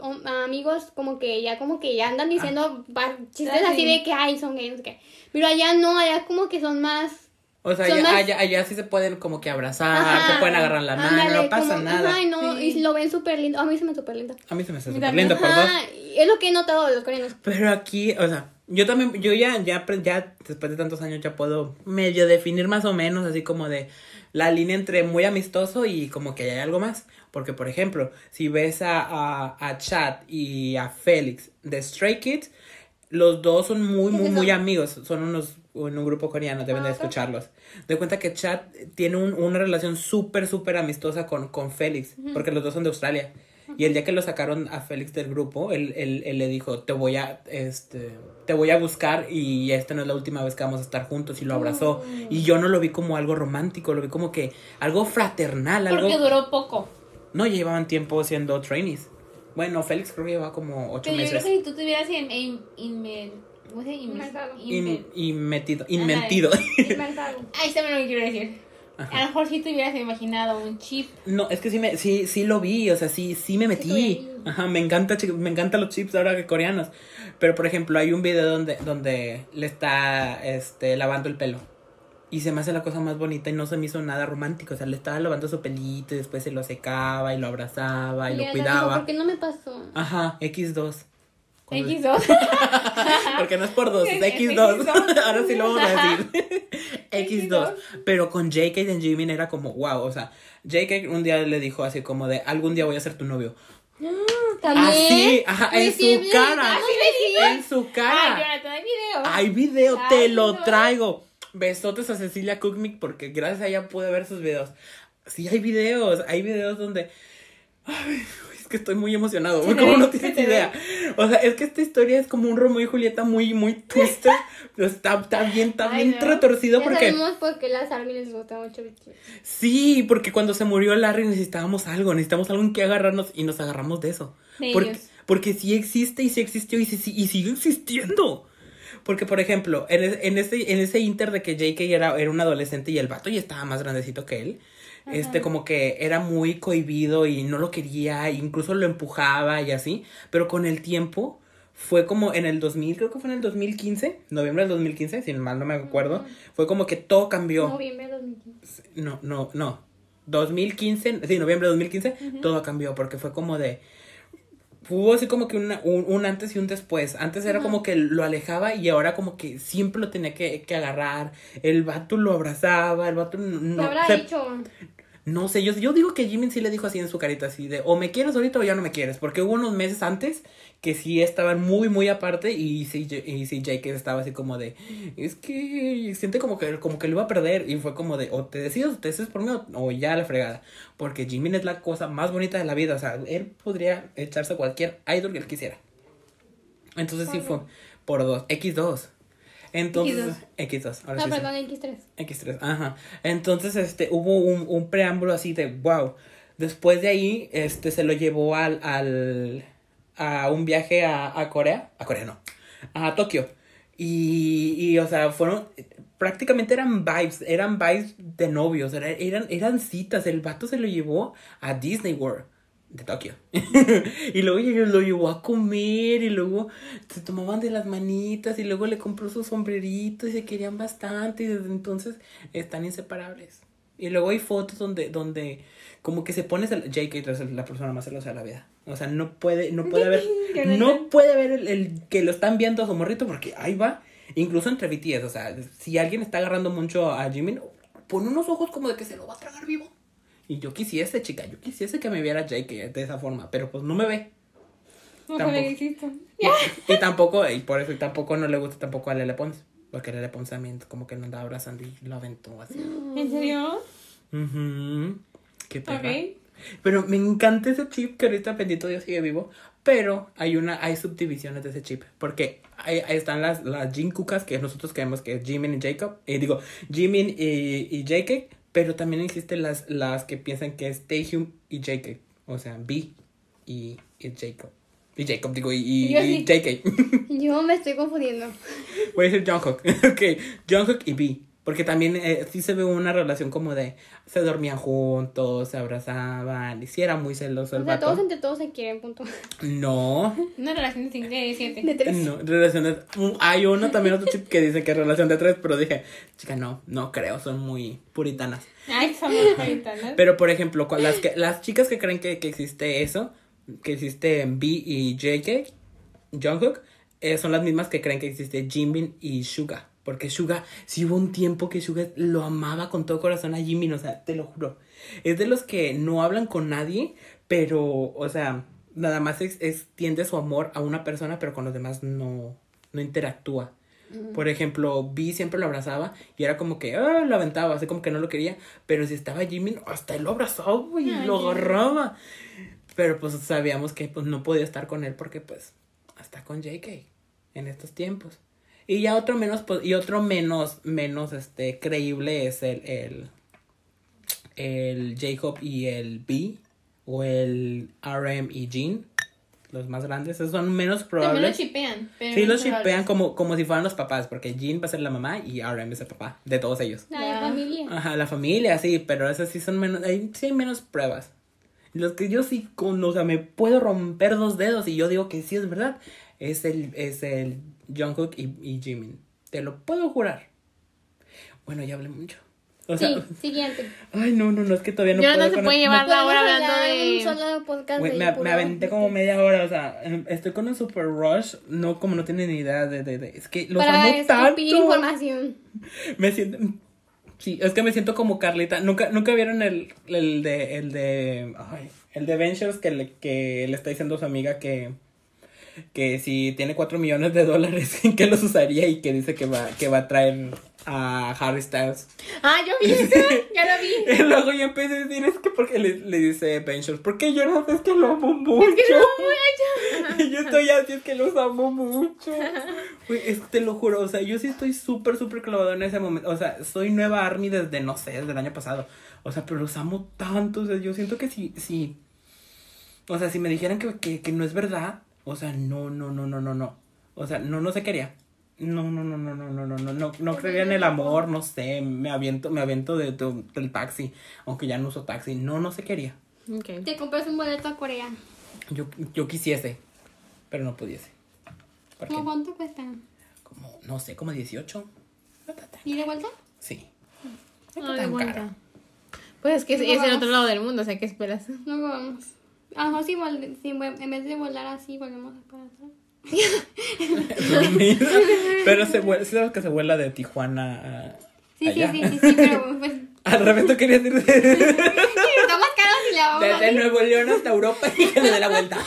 amigos, como que ya como que ya andan diciendo va- chistes Ah, así sí. de que ay son gays, no sé qué. Pero allá no, allá como que son más O sea, allá, más- allá, allá sí se pueden como que abrazar, Ajá. se pueden agarrar la mano, Ándale, no pasa como- nada. Ajá, y, no, Sí. y lo ven súper lindo. A mí se me súper lindo. A mí se me hace súper lindo por dos. Ajá, y es lo que he notado de los coreanos. Pero aquí, o sea, yo también, yo ya, ya, ya después de tantos años ya puedo medio definir más o menos así como de la línea entre muy amistoso y como que hay algo más. Porque, por ejemplo, si ves a, a, a Chad y a Félix de Stray Kids, los dos son muy, ¿Qué es muy, muy amigos. Son unos, en un grupo coreano, deben de Ah, escucharlos. De cuenta que Chad tiene un- una relación súper, súper amistosa con, con Félix, porque los dos son de Australia. Y el día que lo sacaron a Félix del grupo, él, él, él le dijo, te voy a, este, te voy a buscar y esta no es la última vez que vamos a estar juntos y lo abrazó. Y yo no lo vi como algo romántico, lo vi como que algo fraternal, algo... Porque duró poco. No, ya llevaban tiempo siendo trainees. Bueno, Félix creo que llevaba como ocho Pero yo creo meses. que si tú en, inmer- ¿Cómo se. Inmer- In- y metido, Ándale. inmentido. Inmersado. Ahí está lo que quiero decir. Ajá. A lo mejor si te hubieras imaginado un chip. No, es que sí me, sí, sí lo vi, o sea, sí, sí me metí. Sí, Ajá, me encanta, me encantan los chips ahora que coreanos. Pero por ejemplo, hay un video donde, donde le está este lavando el pelo. Y se me hace la cosa más bonita y no se me hizo nada romántico. O sea, le estaba lavando su pelito y después se lo secaba y lo abrazaba y, Y lo cuidaba. ¿Por qué no me pasó? Ajá, X2. Cuando- X2. Porque no es por dos, es Es X2. X2. Ahora sí lo vamos a decir. X2. Pero con JK y Jimin era como, wow. O sea, JK un día le dijo así como de, algún día voy a ser tu novio. ¿También? Así, ajá, en su cara. En su Ay, cara. Jonathan, hay video. Hay video, te Ay, lo no. traigo. Besotes a Cecilia Cookmick porque gracias a ella pude ver sus videos. Sí, hay videos, hay videos donde... Ay, es que estoy muy emocionado, te como no tienes idea. O sea, es que esta historia es como un Romeo y Julieta muy, muy twisted. está, está bien, está Ay, bien no. retorcido Ya porque... sabemos por qué las Army les gusta mucho BTS. Sí, porque cuando se murió Larry necesitábamos algo, necesitamos algo en que agarrarnos y nos agarramos de eso. De porque, ellos. porque sí existe y sí existió y, sí, sí- y sigue existiendo. Porque, por ejemplo, en, ese, en ese inter de que JK era, era un adolescente y el vato ya estaba más grandecito que él, este como que era muy cohibido y no lo quería, incluso lo empujaba y así, pero con el tiempo fue como en el 2000, creo que fue en el 2015, noviembre del 2015, si mal no me acuerdo, fue como que todo cambió. Noviembre de 2015. No, no, no. 2015, sí, noviembre de 2015, todo cambió porque fue como de... hubo así como que una- un, un antes y un después. Antes era como que lo alejaba y ahora como que siempre lo tenía que, que agarrar. El vato lo abrazaba, el vato no... ¿Qué habrá se- dicho? No sé, yo, yo digo que Jimin sí le dijo así en su carita, así de o me quieres ahorita o ya no me quieres. Porque hubo unos meses antes que sí estaban muy, muy aparte y sí, y sí Jake estaba así como de, es que siente como que, como que lo iba a perder. Y fue como de, o te decides, o te decides por mí o, o ya la fregada. Porque Jimin es la cosa más bonita de la vida. O sea, él podría echarse a cualquier idol que él quisiera. Entonces sí fue por dos, X2. Entonces, X2. ahora No, sí sí. perdón, X3. X3, ajá. Entonces, este, hubo un, un preámbulo así de wow. Después de ahí, este, se lo llevó al, al, a un viaje a, a Corea. A Corea no. A Tokio. Y, y, o sea, fueron, prácticamente eran vibes, eran vibes de novios, era- eran, eran citas. El vato se lo llevó a Disney World de Tokio. y luego lo llevó a comer y luego se tomaban de las manitas y luego le compró su sombrerito y se querían bastante y desde entonces están inseparables. Y luego hay fotos donde, donde como que se pone JK es la persona más celosa de la vida. O sea, no puede, no puede haber, no puede haber el, el que lo están viendo a su morrito porque ahí va. Incluso entre BTS, o sea, si alguien está agarrando mucho a Jimin, pone unos ojos como de que se lo va a tragar vivo. Y yo quisiese, chica, yo quisiese que me viera Jake de esa forma, pero pues no me ve. No Tampoco. Y, y tampoco, y por eso y tampoco no le gusta tampoco a Lele Pons. Porque Lele Pons también como que no andaba abrazando y lo aventó así. ¿En serio? Ujú. Qué perra. Ok. Pero me encanta ese chip que ahorita bendito Dios sigue vivo. Pero hay una, hay subdivisiones de ese chip. Porque ahí, ahí están las, las Jin Kukas que nosotros creemos que es Jimin y Jacob. Eh, digo, Jimin y, y JK. Pero también existen las, las que piensan que es Taehyung y JK. O sea, B y, y Jacob. Y Jacob, digo, y, y, Yo y sí. JK. Yo me estoy confundiendo. Voy a decir Jungkook. ok, Jungkook y B. Porque también eh, sí se ve una relación como de se dormían juntos, se abrazaban, y sí era muy celoso el O sea, vato. todos entre todos se quieren, punto. No, Una relación de cinco- de siete. De tres. no, relaciones. Hay uno también otro chip que dice que es relación de tres, pero dije, chica, no, no creo, son muy puritanas. Ay, somos ahorita, ¿no? Pero por ejemplo, con las que las chicas que creen que, que existe eso, que existe B y JK, Jungkook, eh, son las mismas que creen que existe Jimin y Suga. Porque Suga, sí hubo un tiempo que Suga lo amaba con todo corazón a Jimin, o sea, te lo juro. Es de los que no hablan con nadie, pero, o sea, nada más ex- extiende su amor a una persona, pero con los demás no, no interactúa. Por ejemplo, Vi siempre lo abrazaba y era como que ah, lo aventaba, así como que no lo quería. Pero si estaba Jimin, hasta él lo abrazaba y Ay, lo agarraba. Pero pues sabíamos que pues no podía estar con él porque pues hasta con JK en estos tiempos. Y ya otro menos, pues, y otro menos, menos este creíble es el, el, el Jacob y el B, o el RM y Jean, los más grandes, esos son menos También lo probables. chipean. Pero Sí, los probables. como, como si fueran los papás, porque Jean va a ser la mamá y RM es el papá de todos ellos. La Ya. familia. Ajá, la familia, sí, pero esas sí son menos, hay, sí hay menos pruebas. Los que yo sí con, o sea, me puedo romper dos dedos y yo digo que sí es verdad, es el, es el Jungkook y, y Jimin. Te lo puedo jurar. Bueno, ya hablé mucho. O sea, Sí, siguiente. ay, no, no, no, es que todavía no Jonathan puedo se puede llevar no la hora hablando de... un solo podcast de me, aventé como media hora, o sea, em, estoy con un super rush, no como no tienen ni idea de, de, de es que los Para amo tanto. información. Me siento, sí, es que me siento como Carlita, nunca, nunca vieron el, el de, el de, ay, el de Ventures que le, que le está diciendo a su amiga que, que si tiene cuatro millones de dólares, que los usaría y que dice que va, que va a traer a Harry Styles. Ah, yo vi eso. Ya lo vi. Y luego yo empecé a decir, es que porque le, le dice Ventures, porque yo no es que lo amo mucho. Y yo estoy así, es que los amo mucho. Güey, es que te lo juro, o sea, yo sí estoy súper, súper clavado en ese momento. O sea, soy nueva Army desde, no sé, desde el año pasado. O sea, pero los amo tanto. O sea, yo siento que si, si, o sea, si me dijeran que, que, que no es verdad, o sea, no, no, no, no, no, no. O sea, no, no se quería. No, no, no, no, no, no, no, no, no, no creía en el amor, no sé, me aviento, me aviento de, de- del taxi, aunque ya no uso taxi, no, no se quería. Ok. Te compras un boleto a Corea. Yo, yo quisiese, pero no pudiese. ¿Cómo cuánto cuesta? como, no sé, como 18. No está tan- ¿Y de vuelta? Sí. No No, está de vuelta. Pues es que es, No es el otro lado del mundo, o sea, ¿qué esperas? Luego vamos. A lo mejor si, vol- si en vez de volar así, volvemos para atrás. Lo mismo. Pero se vuela, ¿sabes que se vuela de Tijuana a Sí, sí, allá? sí, sí, sí, pero pues. Al revés, tú querías ir de, Estamos caros y la vamos a desde Nuevo León hasta Europa y que le dé la vuelta.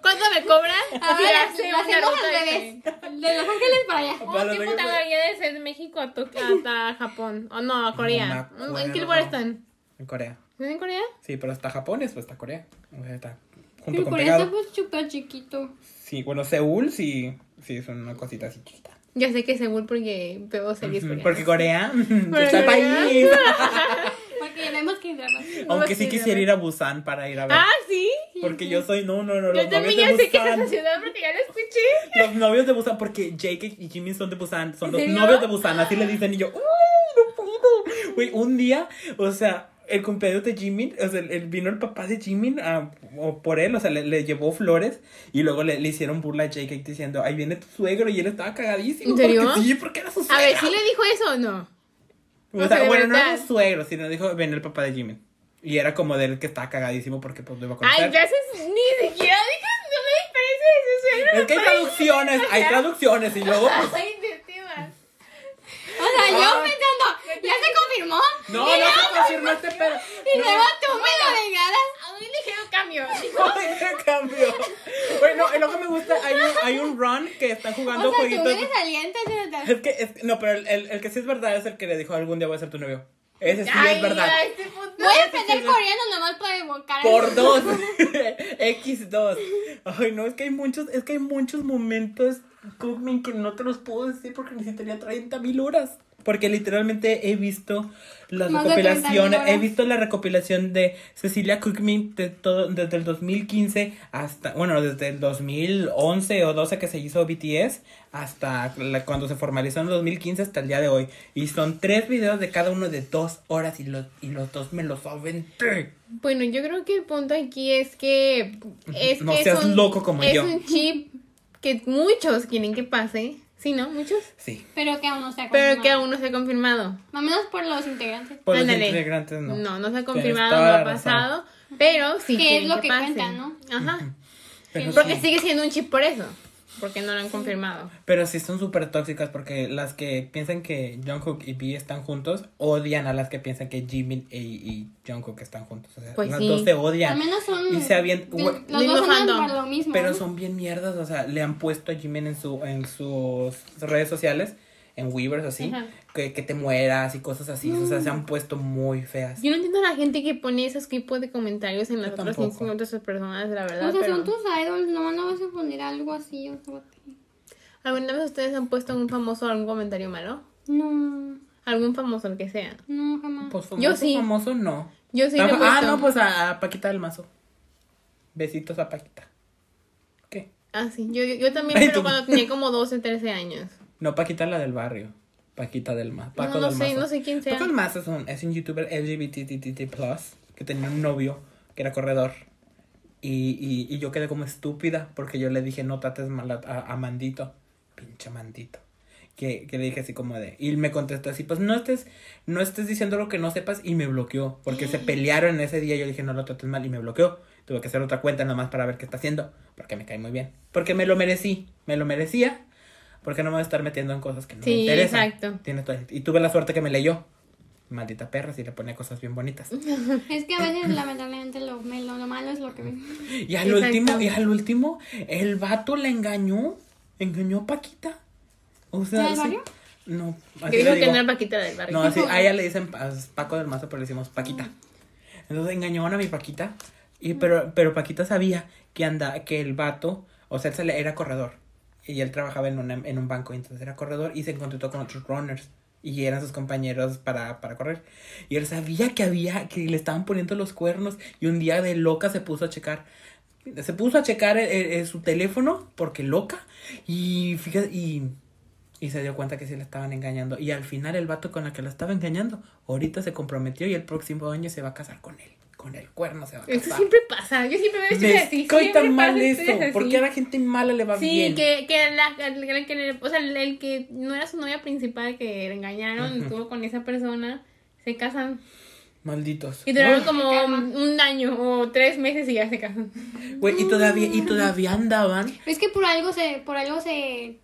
¿Cuánto me cobran? Ahora Sí, la, la hacemos al de- revés. De Los Ángeles para allá. Para ¿Cuánto los tiempo que- tardaría de ser de México a, hasta Japón? O no, a Corea. No ¿En qué lugar están? En Corea. ¿Están en Corea? Sí, pero hasta Japón después está Corea. O sea, está junto Pero con por eso pegado. fue súper chiquito. Sí, bueno, Seúl sí, sí es una cosita así chiquita. Ya sé que seguro porque veo series coreanas. Porque Corea Porque está el Corea. país. Porque vemos que dramas. Aunque sí quisiera ir a Busan para ir a ver. Ah, sí. Porque yo soy, no, no, no, los Yo también ya sé que es esa ciudad porque ya la escuché. Los novios de Busan, porque Jake y Jimmy son de Busan, son ¿En los novios de Busan, así le dicen y yo, ¡ay, no puedo! Güey, un día, o sea, el cumpleaños de Jimmy, o sea, el- vino el papá de Jimmy a- o por él, o sea, le, le llevó flores y luego le, le hicieron burla a Jake diciendo, ahí viene tu suegro y él estaba cagadísimo. ¿En serio? Porque sí, porque era su A suegro. ver, ¿sí le dijo eso o no? O O sea, bueno, no verdad. era su suegro, sino dijo, ven el papá de Jimmy. Y era como de él que estaba cagadísimo porque pues lo iba a conocer. Ay, gracias. Ni siquiera dije, no me parece de su suegro. Es que hay traducciones, hay traducciones y luego pues, Ay, inventiva. O sea, yo Ah. pensando, ¿ya se confirmó? No, no se confirmó este pedo. Y luego tú me lo regalas. A mí ligero cambio. Ay, qué cambio. Bueno, y lo que me gusta, hay un, hay un run que está jugando O sea, tú jueguitos. eres aliente, Jonathan. Es que, es, no, pero el, el, el que sí es verdad es el que le dijo algún día voy a ser tu novio. Ese sí Ay, es verdad. a este punto. Voy a aprender coreano nomás para evocar. Por dos. X2. Ay, no, es que hay muchos, es que hay muchos momentos, Cookman, que no te los puedo decir porque necesitaría 30 mil horas. Porque literalmente he visto Más 30.000 recopilaciones, he visto la recopilación de Cecilia Cookman de todo, desde el 2015 hasta, bueno, desde el 2011 o 12 que se hizo BTS hasta la- cuando se formalizó en el 2015 hasta el día de hoy. Y son tres videos de cada uno de dos horas y los, y los dos me los aventé. Bueno, yo creo que el punto aquí es que es No que seas es loco como es yo. un chip que muchos quieren que pase. Sí, ¿no? Muchos. Sí. Pero que aún no se ha Pero que confirmado. aún no se ha confirmado. Más o menos por los integrantes. Por Ándale. los integrantes no. No, no se ha confirmado, no ha razón. pasado. Pero sí Que es lo que pase. cuenta, ¿no? Ajá. Pero, Porque sí, sigue siendo un chip por eso. Porque no lo han confirmado. pero sí son súper tóxicas porque las que piensan que Jungkook y B están juntos odian a las que piensan que Jimin y, y Jungkook están juntos. O sea, Pues las sí. dos se Al odian. menos son. Y se habían- Los dos andan fandom. para lo mismo. Pero ¿no? son bien mierdas, o sea, le han puesto a Jimin en su en sus redes sociales, en Weavers así, que, que te mueras y cosas así, o sea, se han puesto muy feas. Yo no entiendo a la gente que pone esos tipos de comentarios en las Yo otras tampoco. de personas, la verdad. O sea, pero... son tus idols, nomás no vas a poner algo así. O sea, ¿Alguna vez ustedes han puesto a un famoso algún comentario malo? no, Algún famoso, el que sea. no, jamás. Pues famoso, Yo sí. famoso no. Yo sí he ah, no, pues a, a Paquita del Mazo. Besitos a Paquita. ¿Qué? Ah, sí. Yo, yo, yo también, pero cuando tenía como 12, 13 años. No, Paquita la del barrio. Paquita del Mazo. Paco No, no del sé, Mazo. no sé quién sea. Paco del Mazo es un, es un youtuber LGBTTT+, que tenía un novio que era corredor. Y, y, y yo quedé como estúpida porque yo le dije no trates mal a, a- Mandito. Pinche Mandito. Que, que le dije así como de... Y él me contestó así, pues no estés, no estés diciendo lo que no sepas y me bloqueó. Porque se pelearon ese día yo dije no lo trates mal y me bloqueó. Tuve que hacer otra cuenta nomás para ver qué está haciendo. Porque me cae muy bien. Porque me lo merecí. Me lo merecía. Porque no me voy a estar metiendo en cosas que no me Sí, interesan. exacto. Tiene todo el- Y tuve la suerte que me leyó. Maldita perra, si le ponía cosas bien bonitas. Es que a veces, lamentablemente, lo, me- lo, lo malo es lo que ven. Y al Exacto. último, y al último, el vato la engañó. Engañó a Paquita. O sea. No, así digo le que no era Paquita del barrio. No, así, a ella le dicen Pa- Paco del Mazo, pero le decimos Paquita. Entonces engañaron a mi Paquita. Y, pero, pero Paquita sabía que anda, que el vato, o sea, él se le- era corredor. Y él trabajaba en, una- en un banco, entonces era corredor y se encontró con otros runners. Y eran sus compañeros para, para correr. Y él sabía que había, que le estaban poniendo los cuernos. Y un día de loca se puso a checar. Se puso a checar el- el- su teléfono, porque loca. Y fíjate, y y se dio cuenta que sí le estaban engañando. Y al final el vato con la que la estaba engañando, ahorita se comprometió y el próximo año se va a casar con él. Con el cuerno se va a Eso casar. siempre pasa. Yo siempre veo Me así. siempre tan mal pasa eso. Porque a la gente mala le va Sí, bien. que, que, la, que le- o sea, el, el que no era su novia principal, que le engañaron, Ujú. estuvo con esa persona, se casan. Malditos. Y duraron Uf, como un año o tres meses y ya se casan. Güey, y todavía, y todavía andaban. Es que por algo se, por algo se,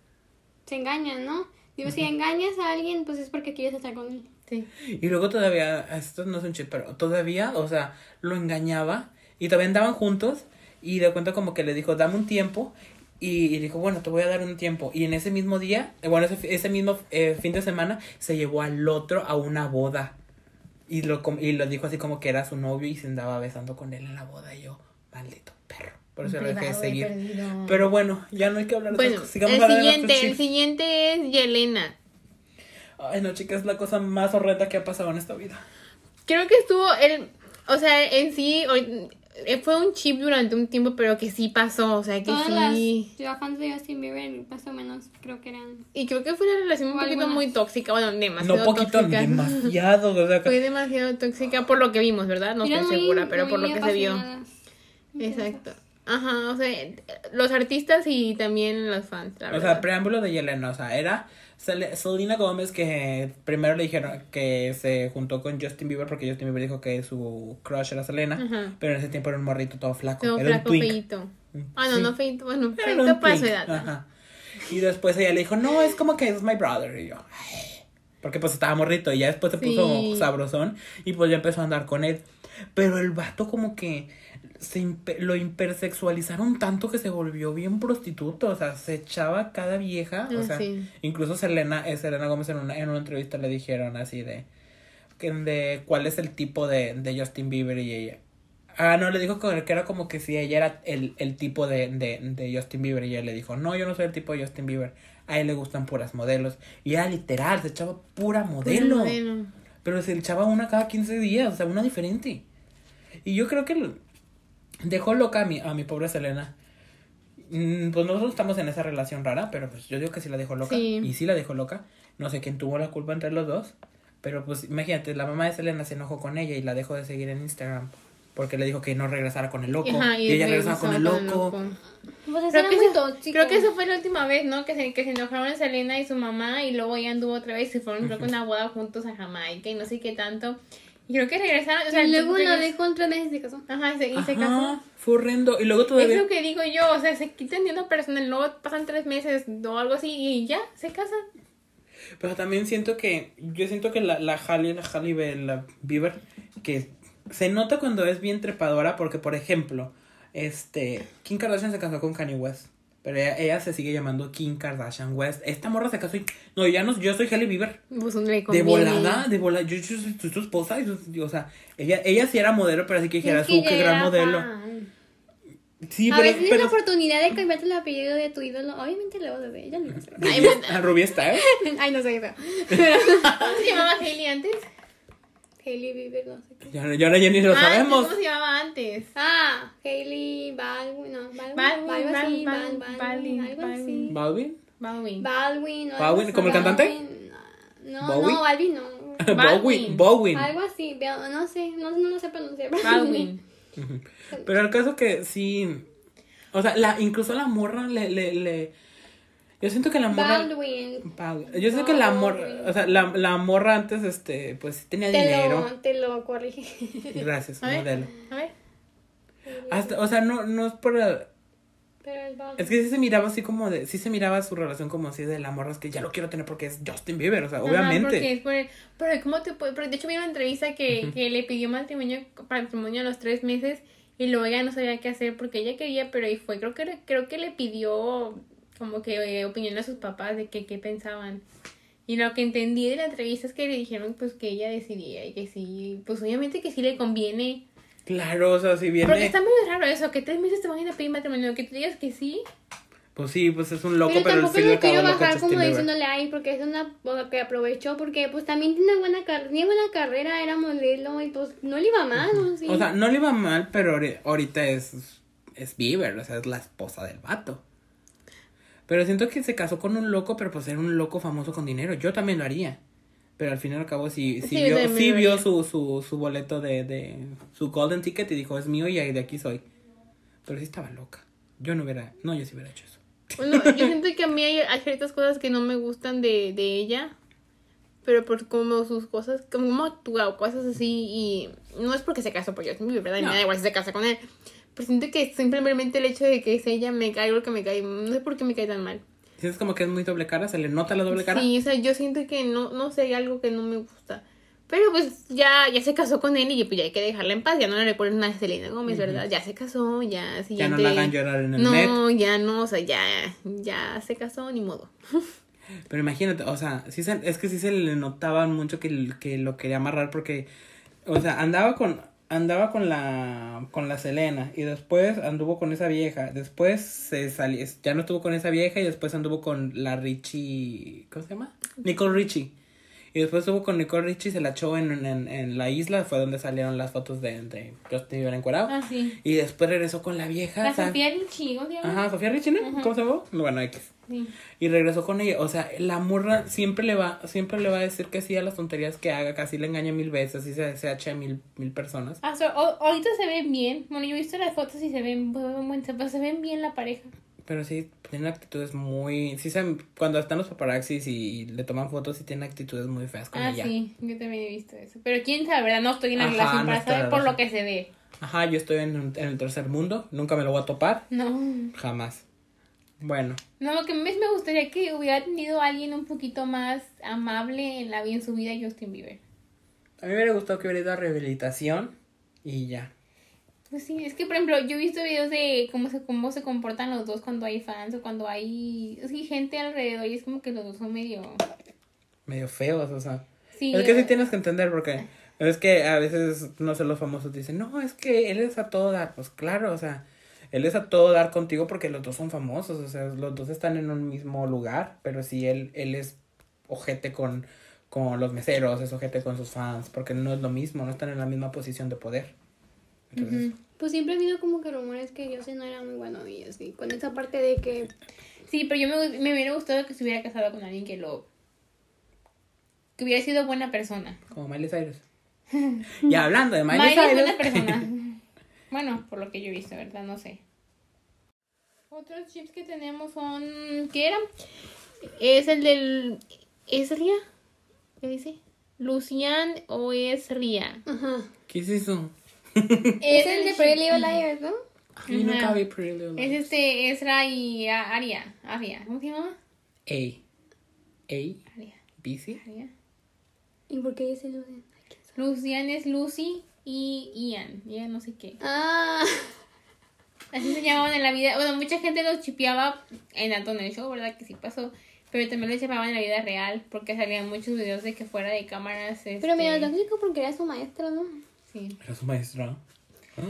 se engañan, ¿no? Digo, si engañas a alguien, pues es porque quieres estar con él. Sí. Y luego todavía, esto no es un chip, pero todavía, o sea, lo engañaba. Y todavía andaban juntos. Y de cuenta como que le dijo, dame un tiempo. Y, y dijo, bueno, te voy a dar un tiempo. Y en ese mismo día, eh, bueno, ese, ese mismo eh, fin de semana, se llevó al otro a una boda. Y lo, com- y lo dijo así como que era su novio y se andaba besando con él en la boda. Y yo, maldito perro. Por eso lo dejé de seguir. perdido. Pero bueno, ya no hay que hablar de Bueno, cosas. Sigamos el siguiente, el siguiente es Yelena. Ay, no, chicas, es la cosa más horrenda que ha pasado en esta vida. Creo que estuvo el, o sea, en sí eh, fue un chip durante un tiempo, pero que sí pasó, o sea, que Todas sí. las, fans de Justin Bieber, más o menos, creo que eran. Y creo que fue una relación un poquito algunas. muy tóxica, bueno, demasiado No poquito, tóxica. demasiado. O sea, Fue demasiado tóxica por lo que vimos, ¿verdad? No estoy muy- segura, pero por lo que se vio. Exacto. Ajá, o sea, los artistas y también los fans, la O verdad. sea, preámbulo de Yelena, o sea, era Selena Gómez que primero le dijeron que se juntó con Justin Bieber porque Justin Bieber dijo que su crush era Selena, Ajá. pero en ese tiempo era un morrito todo flaco, Todo era flaco, un twink. feíto. Ah, no, Sí. no feíto, bueno, un para su edad. Ajá. Y después ella le dijo, no, es como que es my brother. Y yo, "Ay". porque pues estaba morrito y ya después se puso Sí. sabrosón y pues ya empezó a andar con él. Pero el vato como que se lo hipersexualizaron tanto que se volvió bien prostituto, o sea, se echaba cada vieja, o Ah, sea, sí. incluso Selena, eh, Selena Gómez en una, en una entrevista le dijeron así de, de cuál es el tipo de, de Justin Bieber y ella. Ah, no, le dijo que era como que si ella era el, el tipo de, de, de Justin Bieber y ella le dijo, no, yo no soy el tipo de Justin Bieber, a él le gustan puras modelos. Y era literal, se echaba pura modelo. Modelo. Pero se echaba una cada 15 días, o sea, una diferente. Y yo creo que dejó loca a mi, a mi pobre Selena. Mm, Pues nosotros estamos en esa relación rara, pero pues yo digo que sí la dejó loca. Sí. Y sí la dejó loca. No sé quién tuvo la culpa entre los dos. Pero pues imagínate, la mamá de Selena se enojó con ella y la dejó de seguir en Instagram. Porque le dijo que no regresara con el loco. Ajá, y, ella regresaba con el loco. Pues eso Creo que, muy eso, creo que eso fue la última vez, ¿no? Que se, que se enojaron Selena y su mamá y luego ella anduvo otra vez y fueron creo que una boda juntos a Jamaica y no sé qué tanto. Y creo que regresaron, o sea, y luego la dejó en tres meses y se casó. Ajá, y se, y se Ajá, casó. fue horrendo. Y luego Es todavía... lo que digo yo, o sea, se quitan de una persona y luego pasan tres meses o algo así y ya, se casan. Pero también siento que, yo siento que la, la Halle, la Halle la Bieber, que se nota cuando es bien trepadora, porque por ejemplo, este, Kim Kardashian se casó con Kanye West, pero ella, ella se sigue llamando Kim Kardashian West. Esta morra se casó y, no, ya no, yo soy Halle Bieber. Pues De volada, de volada, yo, yo soy, tu esposa, y, o sea, ella, ella sí era modelo, pero así que dijera, su, qué gran modelo. fan. Sí, a pero, tienes pero, la oportunidad de cambiarte el apellido de tu ídolo. Obviamente lo vas a. Ella no lo sabe. Ay, Rubí- a está, ¿eh? Ay, no sé, pero. ¿Cómo se llamaba Hailey antes? Hailey Bieber, no sé qué. Ya, ya ahora ya ni lo Ah, sabemos. ¿Cómo se llamaba antes? Ah, Hailey Baldwin, no, Baldwin, Baldwin, Baldwin, Baldwin, algo Baldwin. Baldwin. Baldwin, Baldwin. ¿como el cantante? Baldwin, No, ¿Bowie? no, Balvin no. Baldwin. Baldwin. Baldwin. Algo así, no sé, no, no lo sé pronunciar. Baldwin. Pero el caso que sí. O sea, la, incluso la morra le, le, le. Yo siento que la morra. Baldwin. Bal- Yo siento que la morra. O sea, la, la morra antes, este, pues sí tenía Te dinero. lo, te lo corrige. Gracias, A ver. modelo. A ver. Hasta, o sea, no, no es por. Pero es que sí se miraba así como de. Sí se miraba su relación como así de la morra. Es que ya lo quiero tener porque es Justin Bieber. O sea, Ajá, obviamente. porque es por, pero ¿cómo te puede? Porque de hecho vi una entrevista que, que le pidió matrimonio, matrimonio a los tres meses y luego ella no sabía qué hacer porque ella quería, pero ahí fue. Creo que, creo que le pidió como que eh, opinión a sus papás de que qué pensaban. Y lo que entendí de la entrevista es que le dijeron pues que ella decidía y que sí, pues obviamente que sí le conviene. Claro, o sea, si viene. Porque está muy raro eso, que tres meses te van a ir a pedir matrimonio, que tú digas que sí. Pues sí, pues es un loco, pero pero, tampoco acabó quiero bajar como diciéndole ay porque es una que aprovechó porque pues también tiene buena carrera tiene buena carrera era modelo y pues no le iba mal ¿no? Sí. O sea, no le iba mal, pero ahori- ahorita es, es Bieber, o sea, es la esposa del vato. Pero siento que se casó con un loco, pero pues era un loco famoso con dinero. Yo también lo haría. Pero al fin y al cabo sí, sí, Sí, yo vio, sí vio su, su, su boleto de, de su golden ticket y dijo, es mío y de aquí soy. Pero sí estaba loca. Yo no hubiera, no, yo sí hubiera hecho eso. Bueno, yo siento que a mí hay, hay ciertas cosas que no me gustan de, de ella. pero por como sus cosas, como actúa o cosas así, y no es porque se casó por Justin Bieber, ¿verdad? Y No. me da igual si se casa con él. Pero siento que simplemente el hecho de que es ella me cae algo que me cae, no sé por qué me cae tan mal. Sientes como que es muy doble cara, se le nota la doble cara. Sí, o sea, yo siento que no, no sé, hay algo que no me gusta. Pero pues ya, ya se casó con él y pues ya hay que dejarla en paz, ya no le recuerden nada a Selena Gómez, ¿verdad? Ya se casó, ya Ya siguiente... no la hagan llorar en el No, net. ya no, o sea, ya, ya se casó, ni modo. Pero imagínate, o sea, sí se- es que sí se le notaba mucho que, que lo quería amarrar porque, o sea, andaba con, andaba con la, con la Selena y después anduvo con esa vieja, después se salió, ya no estuvo con esa vieja y después anduvo con la Richie, ¿cómo se llama? Nicole Richie. Y después estuvo con Nicole Richie y se la echó en, en, en la isla, fue donde salieron las fotos de, de Justin Bieber encuerado. Ah, sí. Y después regresó con la vieja. La Sofía Richie, ¿cómo se llama? Ajá, Sofía Richie, ¿no? ¿Cómo se llama? Bueno, X. Sí. Y regresó con ella. O sea, la morra siempre le va, siempre le va a decir que sí a las tonterías que haga, casi le engaña mil veces y se, se echa a mil, mil personas. Ah, so- o- ahorita se ven bien. Bueno, yo he visto las fotos y se ven, buen- se, ven bien la pareja. Pero sí, tiene actitudes muy. Sí, se, cuando están los paparazzis y le toman fotos, y tiene actitudes muy feas con Ah, ella. sí, yo también he visto eso. Pero quién sabe, ¿verdad? No estoy en la Ajá, relación para saber por lo que se ve. Ajá, yo estoy en, en el tercer mundo. Nunca me lo voy a topar. No. Jamás. Bueno, No, lo que más me gustaría que hubiera tenido alguien un poquito más amable en la vida en su vida Justin Bieber. a mí me hubiera gustado que hubiera ido a rehabilitación y ya. Pues sí, es que por ejemplo, yo he visto videos de cómo se, cómo se comportan los dos cuando hay fans o cuando hay sí, gente alrededor y es como que los dos son medio... Medio feos, o sea. Sí, es que sí eh, tienes que entender porque es que a veces, no sé, los famosos dicen, no, es que él es a todo dar. Pues claro, o sea, él es a todo dar contigo porque los dos son famosos, o sea, los dos están en un mismo lugar, pero sí, él, él es ojete con, con los meseros, es ojete con sus fans, porque no es lo mismo, no están en la misma posición de poder. Entonces, Pues siempre ha habido como que rumores que Justin no era muy bueno y así. Con esa parte de que. Sí, pero yo me, me hubiera gustado que se hubiera casado con alguien que lo... que hubiera sido buena persona. como Miley Cyrus. y hablando de Miley, Miley es Cyrus. buena persona. Bueno, por lo que yo he visto, ¿verdad? No sé. Otros chips que tenemos son... ¿Qué era? Es el del... ¿Es Ria? ¿Qué dice? ¿Lucian o es Ria? Ajá. ¿Qué es eso? Es el de Pretty Little Liars, ¿no? Ay, nunca vi Pretty Little Es Liars. este Ezra y a- Aria. Aria. ¿Cómo se llama? A. A. Aria. BC. Aria. ¿Y por qué dice de.? Lucian es Lucy y Ian. Ian no sé qué. Ah. Así se llamaban en la vida. Bueno, mucha gente los chipeaba en Antonio Show, ¿verdad? Que sí pasó. Pero también los chipeaban en la vida real. Porque salían muchos videos de que fuera de cámaras. Pero este, mira, tóxico porque era su maestro, ¿no? Sí. Era su maestro.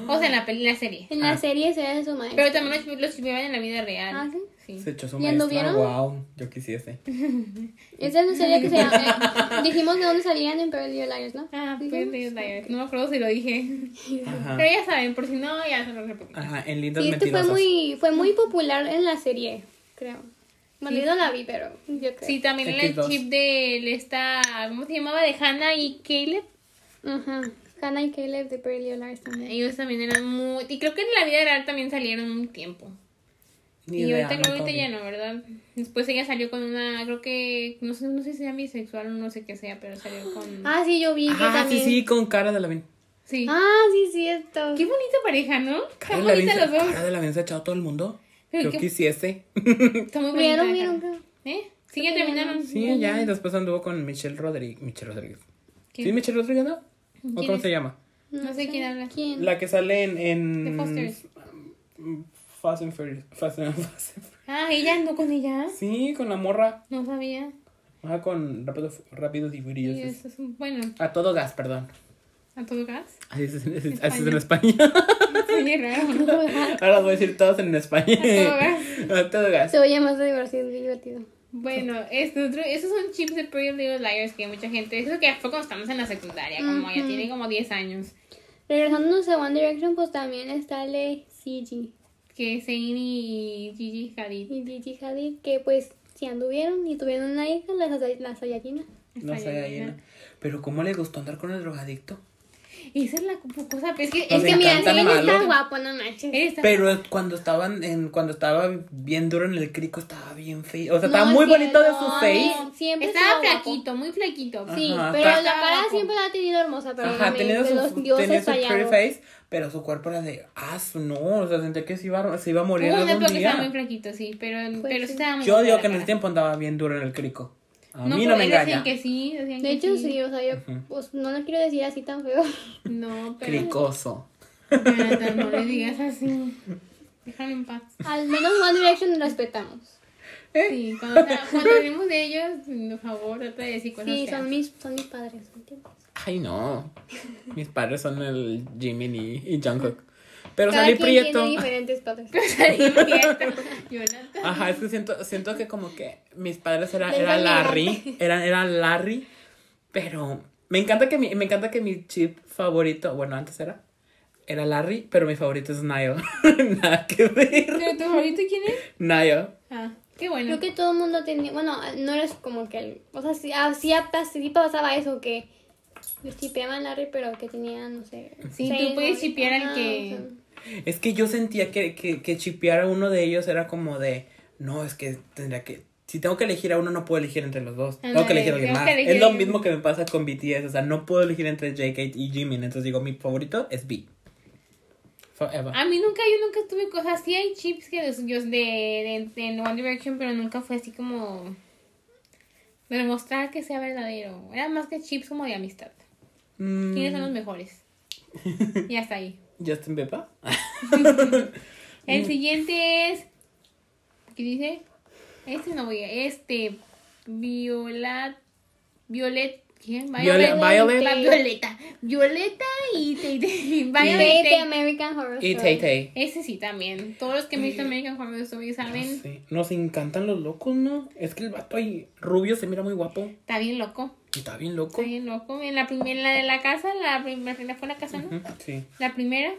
O sea, en la, peli- en la serie. En la Ah. serie se era su maestro. Pero también los, los chipeaban en la vida real. Ah, ¿sí? Sí. Se echó su ¿Y anduvieron? Wow, yo quisiese. Esa es la serie que se llama. eh, dijimos de dónde salían en Little Liars, ¿no? Ah, ¿Sí? pues, Liars. No me acuerdo si lo dije. Ajá. Pero ya saben, por si no, ya se lo repito. Ajá, en lindos Sí, este fue mentirosos. muy, fue muy popular en la serie, creo. Bueno, Sí. la vi, pero yo creo. Sí, también el X2. chip de esta, ¿cómo se llamaba? De Hannah y Caleb. Ajá. Hannah y Caleb de Little Liars también. Ellos también eran muy... Y creo que en la vida real también salieron un tiempo. Ni y idea, ahorita, creo vi. ya no, ¿verdad? Después ella salió con una, creo que, no sé, no sé si sea bisexual o no sé qué sea, pero salió con... Ah, sí, yo vi que Ah, sí, también. sí, con cara de la Vin. Sí. Ah, sí, cierto. Qué bonita pareja, ¿no? Cara Están de la los dos. cara de la Vin se ha echado todo el mundo. Pero Yo qué- quisiese. Está muy bonita. ¿Vieron, vieron? creo? ¿Eh? Sí, ya terminaron. Sí, ya, y después anduvo con Michelle Rodríguez. Michelle Rodríguez. ¿Sí, Michelle Rodríguez, no? ¿O ¿Quién cómo es? se llama? No sé quién habla. ¿Quién? La que sale en... en The Fosters. Fast and Furious. Fast and, Fast and Furious. Ah, ella andó con ella. Sí, con la morra. No sabía. Ajá, con Rápido, Rápidos y Y Furiosos. eso es un- bueno, A todo gas, perdón. a todo gas. Así es, así es España. en España. Oye, raro. ¿no? Ahora los voy a decir todos en España. todo gas. A todo gas. Se oye más divertido, divertido. Bueno, este otro, esos son chips de Pretty Little Liars que mucha gente, eso que fue cuando estamos en la secundaria, como ya Ujú. tiene como 10 años, Regresándonos a One Direction, pues también está el de CG que Zayn y Gigi Hadid. y Gigi Hadid, que pues sí anduvieron y tuvieron una hija, la, Saya- la Saiyajina. No ¿no? Pero ¿cómo le gustó andar con el drogadicto? Esa es la cosa, pero es que, Nos es que mira, si él está guapo. no manches. Está Pero cuando estaban en, cuando estaba bien duro en el crico, estaba bien feo. O sea, No, estaba muy bonito de su face. Siempre Estaba estuvo guapo. flaquito, muy flaquito. Sí, Ajá, pero está- la cara guapo. siempre la ha tenido hermosa, pero Ajá, tenía su, los tenía dioses su pretty face, pero su cuerpo era de, ah, no, o sea, sentía que se iba, se iba a morir Hubo algún época que estaba muy flaquito, sí, pero, Pues pero sí. estaba muy Yo digo que en ese cara. tiempo andaba bien duro en el crico. A No, mí pero no me decían engaña. que sí, decían De que hecho, sí, o sea, yo pues, no lo quiero decir así tan feo. No, pero. Cricoso. Jonathan, no le digas así. Déjalo en paz. Al menos One Direction respetamos. Sí, cuando, cuando hablemos de ellos, por favor, trata de decir cosas Sí, son mis, son mis padres, ¿me entiendes? Ay, no. Mis padres son el Jimin y, y Jungkook. Pero Cada salí quien prieto. tiene diferentes padres. Jonathan. Ajá, es que siento, siento que como que mis padres era, Les era da Larry, eran, eran Larry, pero me encanta que mi, me encanta que mi chip favorito, bueno antes era, era Larry, pero mi favorito es Niall. Nada que ver. ¿Pero tu favorito quién es? Niall. Ah, qué bueno. Creo que todo el mundo tenía, bueno, no eres como que, el- o sea, sí, ah, sí, sí pasaba eso, que chipeaban Larry, pero que tenían, no sé. Sí, tú puedes chipear al que- o sea, Es que yo sentía que, que, que chipear a uno de ellos era como de, no, es que tendría que, si tengo que elegir a uno, no puedo elegir entre los dos. tengo que elegir a alguien más. elegir Es lo mismo que me pasa con BTS, o sea, no puedo elegir entre JK y Jimin, entonces digo, mi favorito es B. Forever. A mí nunca, yo nunca tuve cosas. Sí hay chips que de, de, de, de One Direction, pero nunca fue así como. De demostrar que sea verdadero. Era más que chips como de amistad. Mm, ¿Quiénes son los mejores? Y hasta ahí. Justin Bieber. El siguiente es. ¿Qué dice? Este no voy a. Este. Violet. ¿Quién? Violet- Violet. Violeta. Violeta y. Violet. de American Horror Y Story. Tay Tay. Ese sí también. Todos los que han visto American Horror Story saben. Nos encantan los locos, ¿no? Es que el vato ahí rubio se mira muy guapo. Está bien loco. Está bien loco. Está bien loco. En la primera, la de la casa, la primera fue la casa, ¿no? Sí. La primera.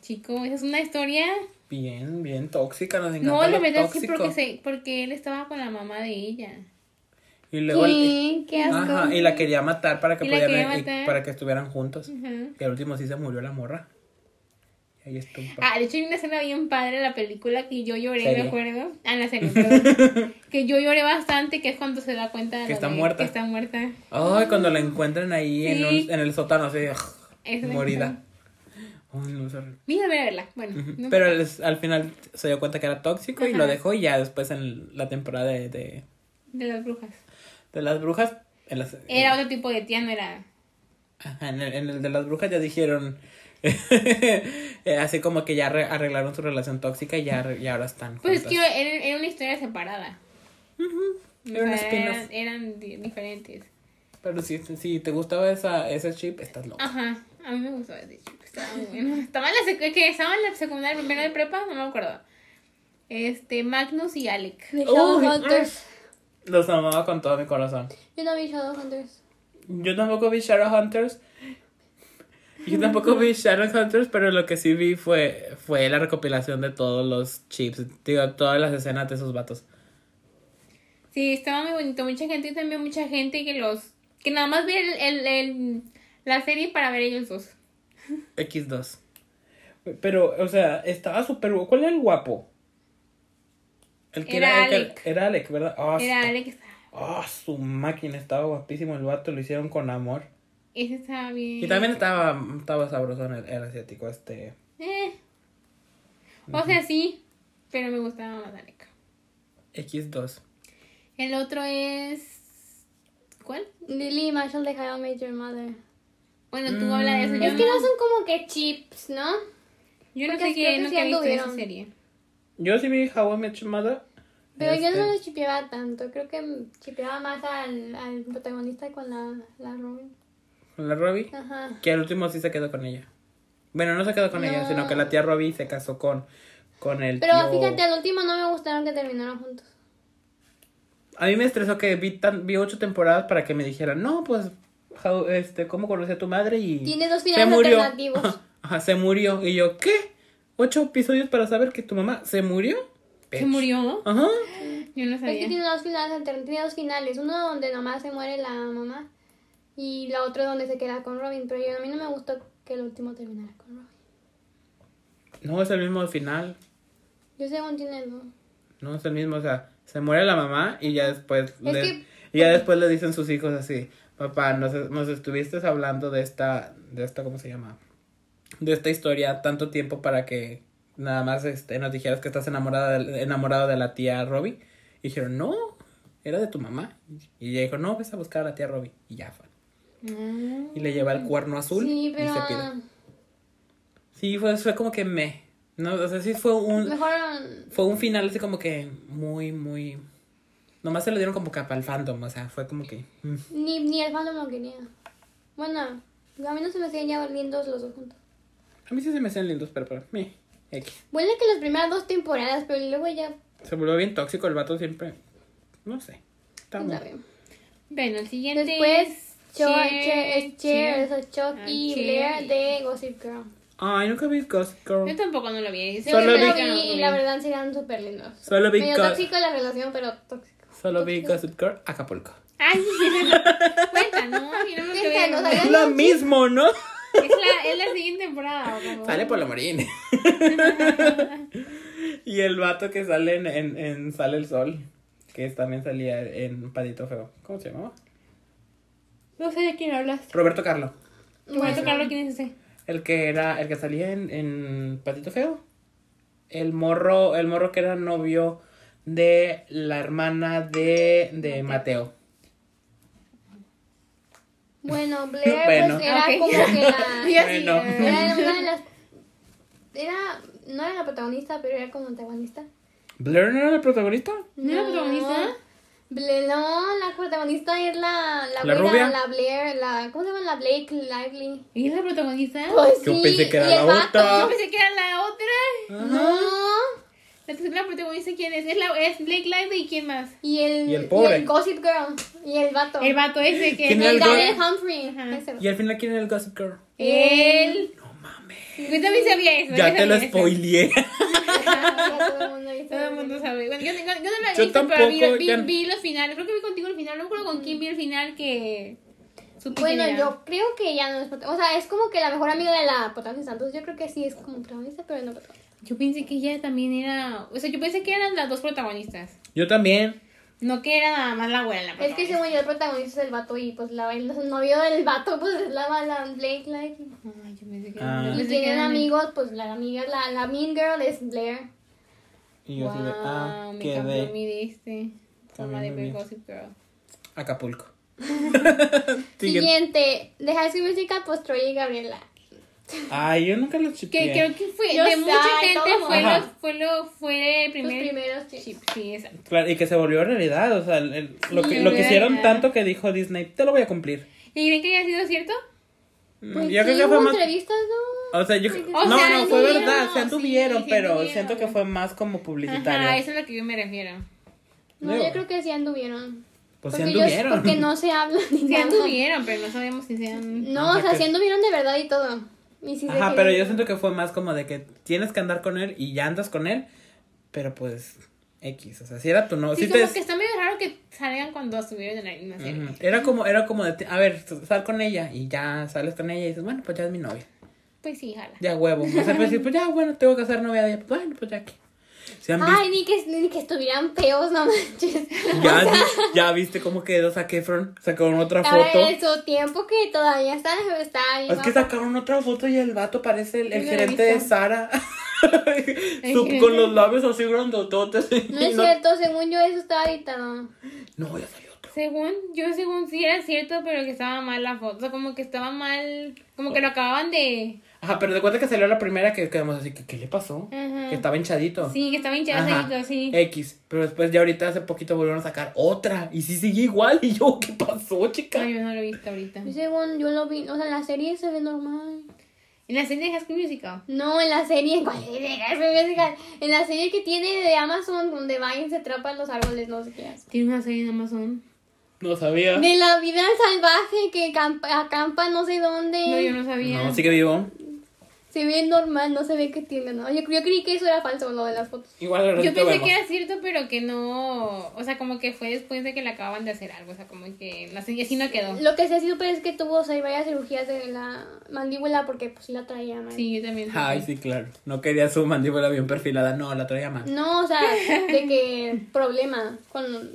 Chico, esa es una historia. Bien, bien tóxica, nos encanta No, la lo verdad sí, porque, se, porque él estaba con la mamá de ella. Y luego qué asco. Ajá, y la quería matar para que para que estuvieran juntos. Que al último sí se murió la morra. Ah, de hecho hay una escena bien padre en la película que yo lloré, me acuerdo. Ah, en la serie, perdón. que yo lloré bastante, que es cuando se da cuenta de Que está de- muerta. Que está muerta. Ay, cuando la encuentran ahí en, un- en el sótano así, Eso morida. Ay, no. Mira, a verla. Bueno, no Pero al, al final se dio cuenta que era tóxico y lo dejó y ya después en la temporada de, de, de las brujas. de las brujas, en las- Era otro tipo de tía, no era. Ajá, en, el, en el de las brujas ya dijeron, así como que ya arre- arreglaron su relación tóxica y ya, y ahora están Pues es que era, era una historia separada. Era un O sea, spin-off. eran, eran di- diferentes. Pero si, si te gustaba esa, ese chip, estás loco. Ajá, a mí me gustó ese chip. Estaba muy bueno. Estaba en la, sec- que estaba en la secundaria, primero de prepa, no me acuerdo. Este, Magnus y Alec. Shadowhunters. Los amaba con todo mi corazón. Yo no vi Shadowhunters. Yo tampoco vi Shadowhunters. Yo tampoco vi Shadowhunters, pero lo que sí vi fue, fue la recopilación de todos los chips. Digo, todas las escenas de esos vatos. Sí, estaba muy bonito. Mucha gente, también mucha gente que los... Que nada más ve el, el, el- la serie para ver ellos dos. X2. Pero, o sea, estaba súper... ¿Cuál era el guapo? El Era el que- Alec. era Alec, ¿verdad? Ah, Era Alec, estaba- Ah, su máquina, estaba guapísimo el vato, lo hicieron con amor. Ese estaba bien. Y también estaba, estaba sabroso el, el asiático, este... Eh. O sea, sí, pero me gustaba más Alec. X2. El otro es... ¿Cuál? Lily y Marshall de How I Met Your Mother. Bueno, tú hablas de eso. Yo Es que no, no son como que chips, ¿no? yo no porque sé qué, sí he visto esa serie. Yo sí vi How I Met Your Mother. Pero yo Este, no los chipeaba tanto. Creo que chipeaba más al, al protagonista con la, la Robin. Con la Robbie. Ajá. Que al último sí se quedó con ella. Bueno, no se quedó con ella, No. sino que la tía Robbie se casó con, con el Pero tío- fíjate, al último no me gustaron que terminaron juntos. A mí me estresó que vi, tan, vi ocho temporadas para que me dijeran, no, pues, how- este, ¿cómo conocí a tu madre? Y Tiene dos se finales murió. alternativos. Ajá, se murió. Y yo, ¿qué? ¿Ocho episodios para saber que tu mamá se murió? ¿Se murió? Ajá. Yo no Es que sabía. tiene dos finales alternativos. Tiene dos finales. Uno donde nomás se muere la mamá. Y la otra donde se queda con Robin. Pero yo, a mí no me gustó que el último terminara con Robin. No es el mismo final. Yo según tiene dos. No es el mismo, o sea, se muere la mamá y ya después Es le, que- y ya después le dicen sus hijos así, papá, nos, nos estuviste hablando de esta, de esta, ¿cómo se llama? De esta historia tanto tiempo para que nada más este, nos dijeras que estás enamorada de, enamorado de la tía Robbie. Y dijeron, no, era de tu mamá. Y ella dijo, no, ves a buscar a la tía Robbie. Y ya fue. Y le lleva el cuerno azul Sí, y pero. se pide. Sí, fue, fue como que me. No, o sea, sí fue un, Mejor. fue un final así como que muy, muy... Nomás se lo dieron como que para el fandom, o sea, fue como que... mm. Ni, ni el fandom lo quería. Bueno, a mí no se me hacían ya lindos los dos juntos. A mí sí se me hacían lindos, pero para mí, X. Bueno, que las primeras dos temporadas, pero luego ya. Se volvió bien tóxico el vato siempre. No sé. Está sabe. Bueno, el siguiente Después, es Cho- Cher- Cher- es Cher, Cher. es Chucky Blair de Gossip Girl. Ay, nunca vi Gossip Yo Girl. tampoco no lo vi. Yo Solo sí lo vi- y la verdad serían súper lindos. Solo vi, Medio tóxico la relación, pero tóxico. solo vi Gossip Girl Acapulco. Ay, cuenta, ¿no? Yo no me Cuéntanos, quedé. Ay, Es lo mismo, ¿no? Es la, es la siguiente temporada. ¿o cómo? Sale por la Morín. y el vato que sale en, en, en Sale el Sol, que también salía en Patito Feo. ¿Cómo se llamaba? No sé de quién hablas. Roberto Carlo. Roberto Carlos, ¿quién es ese? El que era, el que salía en, en Patito Feo. El morro, el morro que era novio de la hermana de, de Mateo. Bueno, Blair Bueno. pues era como que la... Bueno. Era una de las... Era... No era la protagonista, pero era como antagonista. ¿Blair no era el protagonista? ¿No era la protagonista? No, la protagonista es la... La, ¿La güera, rubia? La Blair, la... ¿Cómo se llama? La Blake Lively. ¿Y es la protagonista? Pues Yo sí, pensé que era y el la vato, otra. Yo pensé que era la otra. No. La tercera protagonista, ¿quién es? Es, la, es Blake Lively y quién más. Y el, Y el pobre. Gossip Girl. Y el vato. El vato ese que ¿Quién es El el Daniel Humphrey. Ajá. Y al final, ¿quién era el Gossip Girl? Él. No mames. Yo también sabía eso. Ya te lo spoileé. Todo el mundo sabe. Bueno, yo, yo, yo no la he Yo visto, pero vi, tampoco, vi, ya- vi los finales. Creo que vi contigo el final. No me acuerdo con quién vi el final que. Bueno, yo creo que ya no es protagonista. O sea, es como que la mejor amiga de la protagonista. Entonces yo creo que sí es como protagonista, pero no protagonista. Yo pensé que ella también era. O sea, yo pensé que eran las dos protagonistas. Yo también. No que era nada más la abuela la Es que según yo el protagonista es el vato y pues la, el novio del vato pues es la, la Blake Lively. Ay, yo pensé que Ah. Y tienen amigos, pues la amiga, la, la Mean Girl es Blair. Y yo así de, ah, Wow, me qué cambió de mi de este. Forma de Gossip Girl. Acapulco. Siguiente. Siguiente, de High School Musical, pues Troy y Gabriela. Ay, yo nunca lo Que chipeé. creo que fue. Yo de sé, mucha gente fue, mundo. lo, fue, lo, fue el Los primer. primeros chicos. chip. Sí, exacto. Claro, y que se volvió realidad, o sea, el- el- lo, Sí, que, lo que hicieron realidad. tanto que dijo Disney, te lo voy a cumplir. ¿Y creen que haya sido cierto? Mm, Pues yo creo sí, que fue hubo más... entrevistas, ¿no? O sea, yo... O no, sea, no, fue verdad, se anduvieron, sí pero anduvieron. siento que fue más como publicitario. Ajá, eso es a lo que yo me refiero. No, Digo, yo creo que sí anduvieron. Pues sí Porque porque no se habla ni Sí nada. anduvieron, pero no sabemos si sean. No, Ajá, o sea, que- sí anduvieron de verdad y todo. Y Ajá, pero yo siento que fue más como de que tienes que andar con él y ya andas con él, pero pues X, o sea, si era tu no, Sí, si como te... que está medio raro que salgan cuando estuvieron en la misma serie. Era como, era como de, a ver, sal con ella y ya sales con ella y dices, bueno, pues ya es mi novia, Pues sí, jala. ya huevo. O sea, pues, pues ya, bueno, tengo que hacer novia de ella, pues bueno, pues ya que. ¿Se han visto? Ay, ni que, ni que estuvieran feos, no manches. Ya, vi- ya viste cómo quedó Zac Efron, sacaron otra foto. ver, su tiempo que todavía está, está ahí. Es que sacaron otra foto y el vato parece el, gerente de. Sara. Su- con los labios así grandototes. No es cierto, según yo eso estaba editado. No, ya salió otro. Según, yo según sí era cierto, pero que estaba mal la foto. O sea, como que estaba mal, como que lo acababan de... Ajá, pero de cuenta que salió la primera que quedamos así, que ¿qué le pasó? Ajá. Que estaba hinchadito. Sí, que estaba Ajá. hinchadito, sí. X. Pero después ya ahorita hace poquito volvieron a sacar otra. Y sí sigue igual. Y yo, ¿qué pasó, chica? No, yo no lo he visto ahorita. Y según yo lo vi, o sea, en la serie se ve normal. En la serie de High School Musical. No, en la serie, ¿cuál es de High School Musical? En la serie que tiene de Amazon donde y se atrapa en los árboles, no sé qué hace. Tiene una serie en Amazon. No sabía. De la vida salvaje que campa- acampa no sé dónde. No, yo no sabía. No, sigue vivo. Se ve normal, no se ve que tiene nada. Yo, yo creí que eso era falso, lo de las fotos. Igual Yo sí pensé vemos. que era cierto, pero que no. O sea, como que fue después de que le acaban de hacer algo. O sea, como que la así no quedó. Lo que sí ha sido pues, es que tuvo o sea, varias cirugías de la mandíbula porque pues sí la traía mal. Sí, yo también. Ay, sí, claro. No quería su mandíbula bien perfilada. No, la traía mal. No, o sea, de que problema con.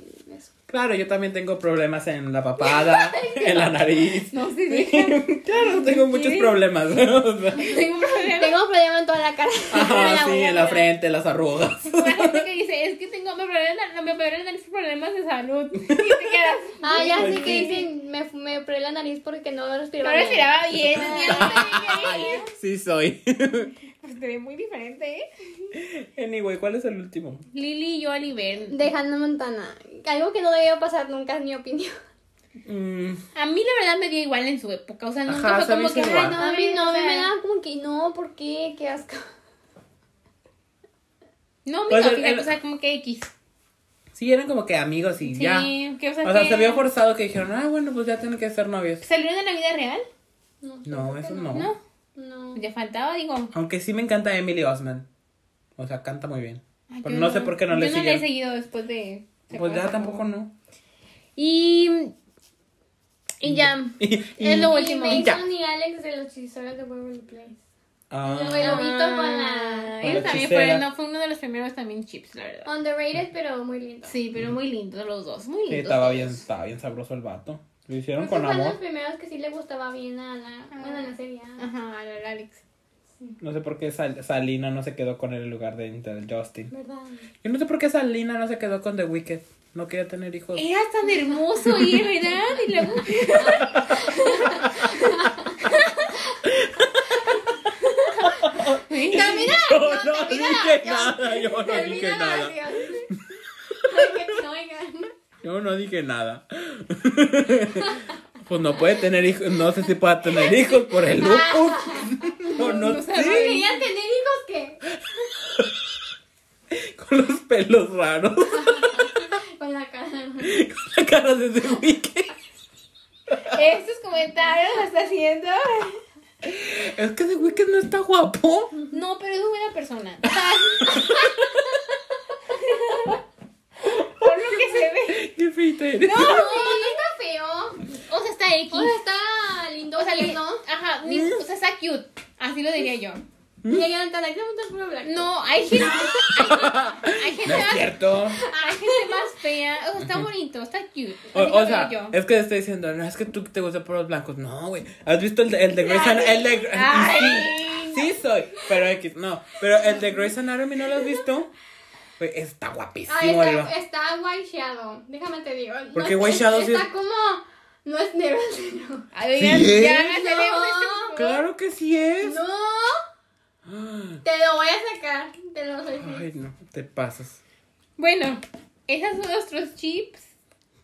Claro, yo también tengo problemas en la papada, en la nariz. No se deja. Claro, tengo muchos problemas. O sea, Tengo un problema. Tengo problema en toda la cara. Ajá, la sí, en la frente, las arrugas. La gente que dice, es que tengo, me operé me operé la nariz por problemas de salud. Y te quedas. Ah, ya Pues sé que sí. dicen, me, me operé la nariz porque no No respiraba bien. respiraba bien. no sí soy. Pues te ve muy diferente, ¿eh? Anyway, ¿cuál es el último? Lily y yo, Oliver. De Hannah Montana. Algo que no debió pasar nunca, en mi opinión. Mm, A mí la verdad me dio igual en su época. O sea, nunca Ajá, fue como que. no, a mí no, a mí me da como que no, ¿por qué? Qué asco. No, Pues el- fíjate, el- o sea, como que X. sí, eran como que amigos y Sí, ya. que o sea, O sea, que- se vio forzado que dijeron, ah, bueno, pues ya tienen que ser novios. ¿Salieron de la vida real? No, No, eso no. No. No. Ya faltaba, digo. Aunque sí me encanta Emily Osment. O sea, canta muy bien. Ay, Pero yo no sé por qué no le Yo no le he seguido después de. Pues ya tampoco no. Y. Y ya. Y- Es lo Y último. Mason y Alex de los hechiceros de Waverly Place. Ah, Luego el lobito con la... Ellos la también fueron, no, fue uno de los primeros también chips, la verdad. Underrated, pero muy lindo. Sí, pero muy lindos los dos, muy sí, lindos. estaba bien, estaba bien sabroso el vato. Lo hicieron Creo que con fue de los amor. primeros que sí le gustaba bien a la... Bueno, en la serie. ah. Ajá, al Alex. No sé por qué Sal- Salina no se quedó con él en lugar de, de Justin. ¿Verdad? Yo no sé por qué Salina no se quedó con The Wicked. No quería tener hijos. Era tan hermoso y ¿verdad? Y luego... Termina. Yo no termina dije la nada, yo no Termina dije nada. oración. Ay, que te oigan. Yo no dije nada. Pues no puede tener hijos, no sé si pueda tener hijos por el lupus. No, no No sé. sabe. ¿Querían tener hijos qué? Con los pelos raros. Con la cara. La cara de The Wicked. Estos comentarios los está haciendo. Es que The Wicked no está guapo. No, pero es una buena persona. Por lo que se No, no está feo. O sea, está X. O sea, está lindo, O sea, ¿no? Ajá, ni- o sea, está cute. Así lo diría yo. Y ella no blanco. No, hay gente. Hay, hay gente No es más. cierto. Hay gente más fea. O sea, está bonito, está cute. O, sea, yo. es que te estoy diciendo, no es que tú te gustan por los blancos. No, güey. ¿Has visto el de, el de Grey's. Anatomy? El de, sí, sí soy. Pero X, no. Pero el de Grey's Anatomy, ¿no lo has visto? Está guapísimo. Ah, está, está white shadow. Déjame te digo. No Porque es- white shadow sí Está es- como. No es negro, sino. Ay, ¿Sí ya, es? ya, ya No. este- Claro que sí es. No. Te lo voy a sacar. Te lo soy. Ay, no, te pasas. Bueno, esos son nuestros chips.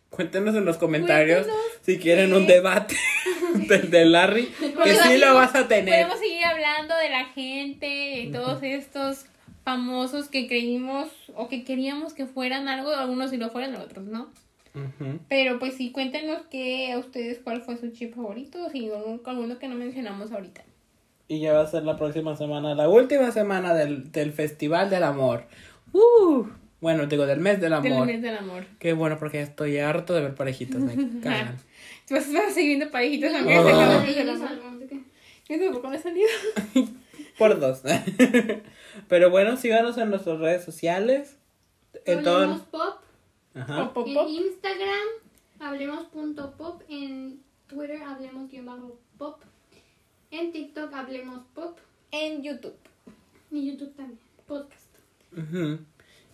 Cuéntenos en los comentarios Cuéntenos si quieren un debate del de Larry, que sí lo vas a tener. Podemos seguir hablando de la gente, de todos estos famosos que creímos o que queríamos que fueran algo, algunos sí lo fueran, otros no. Pero pues sí, cuéntenos que a ustedes cuál fue su chip favorito, si alguno, que no mencionamos ahorita. Y ya va a ser la próxima semana, la última semana del, del Festival del Amor. Uh, bueno, digo, del mes del Del amor. mes del amor. Qué bueno, porque estoy harto de ver parejitas, me cagan. Vas vas a seguir viendo parejitas Ah. del sé qué. Yo tampoco me he salido. Por dos. Pero bueno, síganos en nuestras redes sociales. En Hablemos todo. pop. Ajá. Pop, En pop. Instagram, hablemos.pop. En Twitter, hablemos-pop. En TikTok, hablemos pop. En YouTube. Y YouTube también. Podcast. Ujú.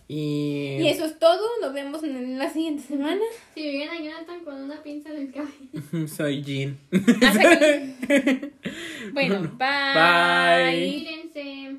Y. Y eso es todo. Nos vemos en la siguiente semana. Si viven a Jonathan con una pinza en el cabello. Soy Jean. Hasta aquí. Bueno, bye. Bye. Mírense.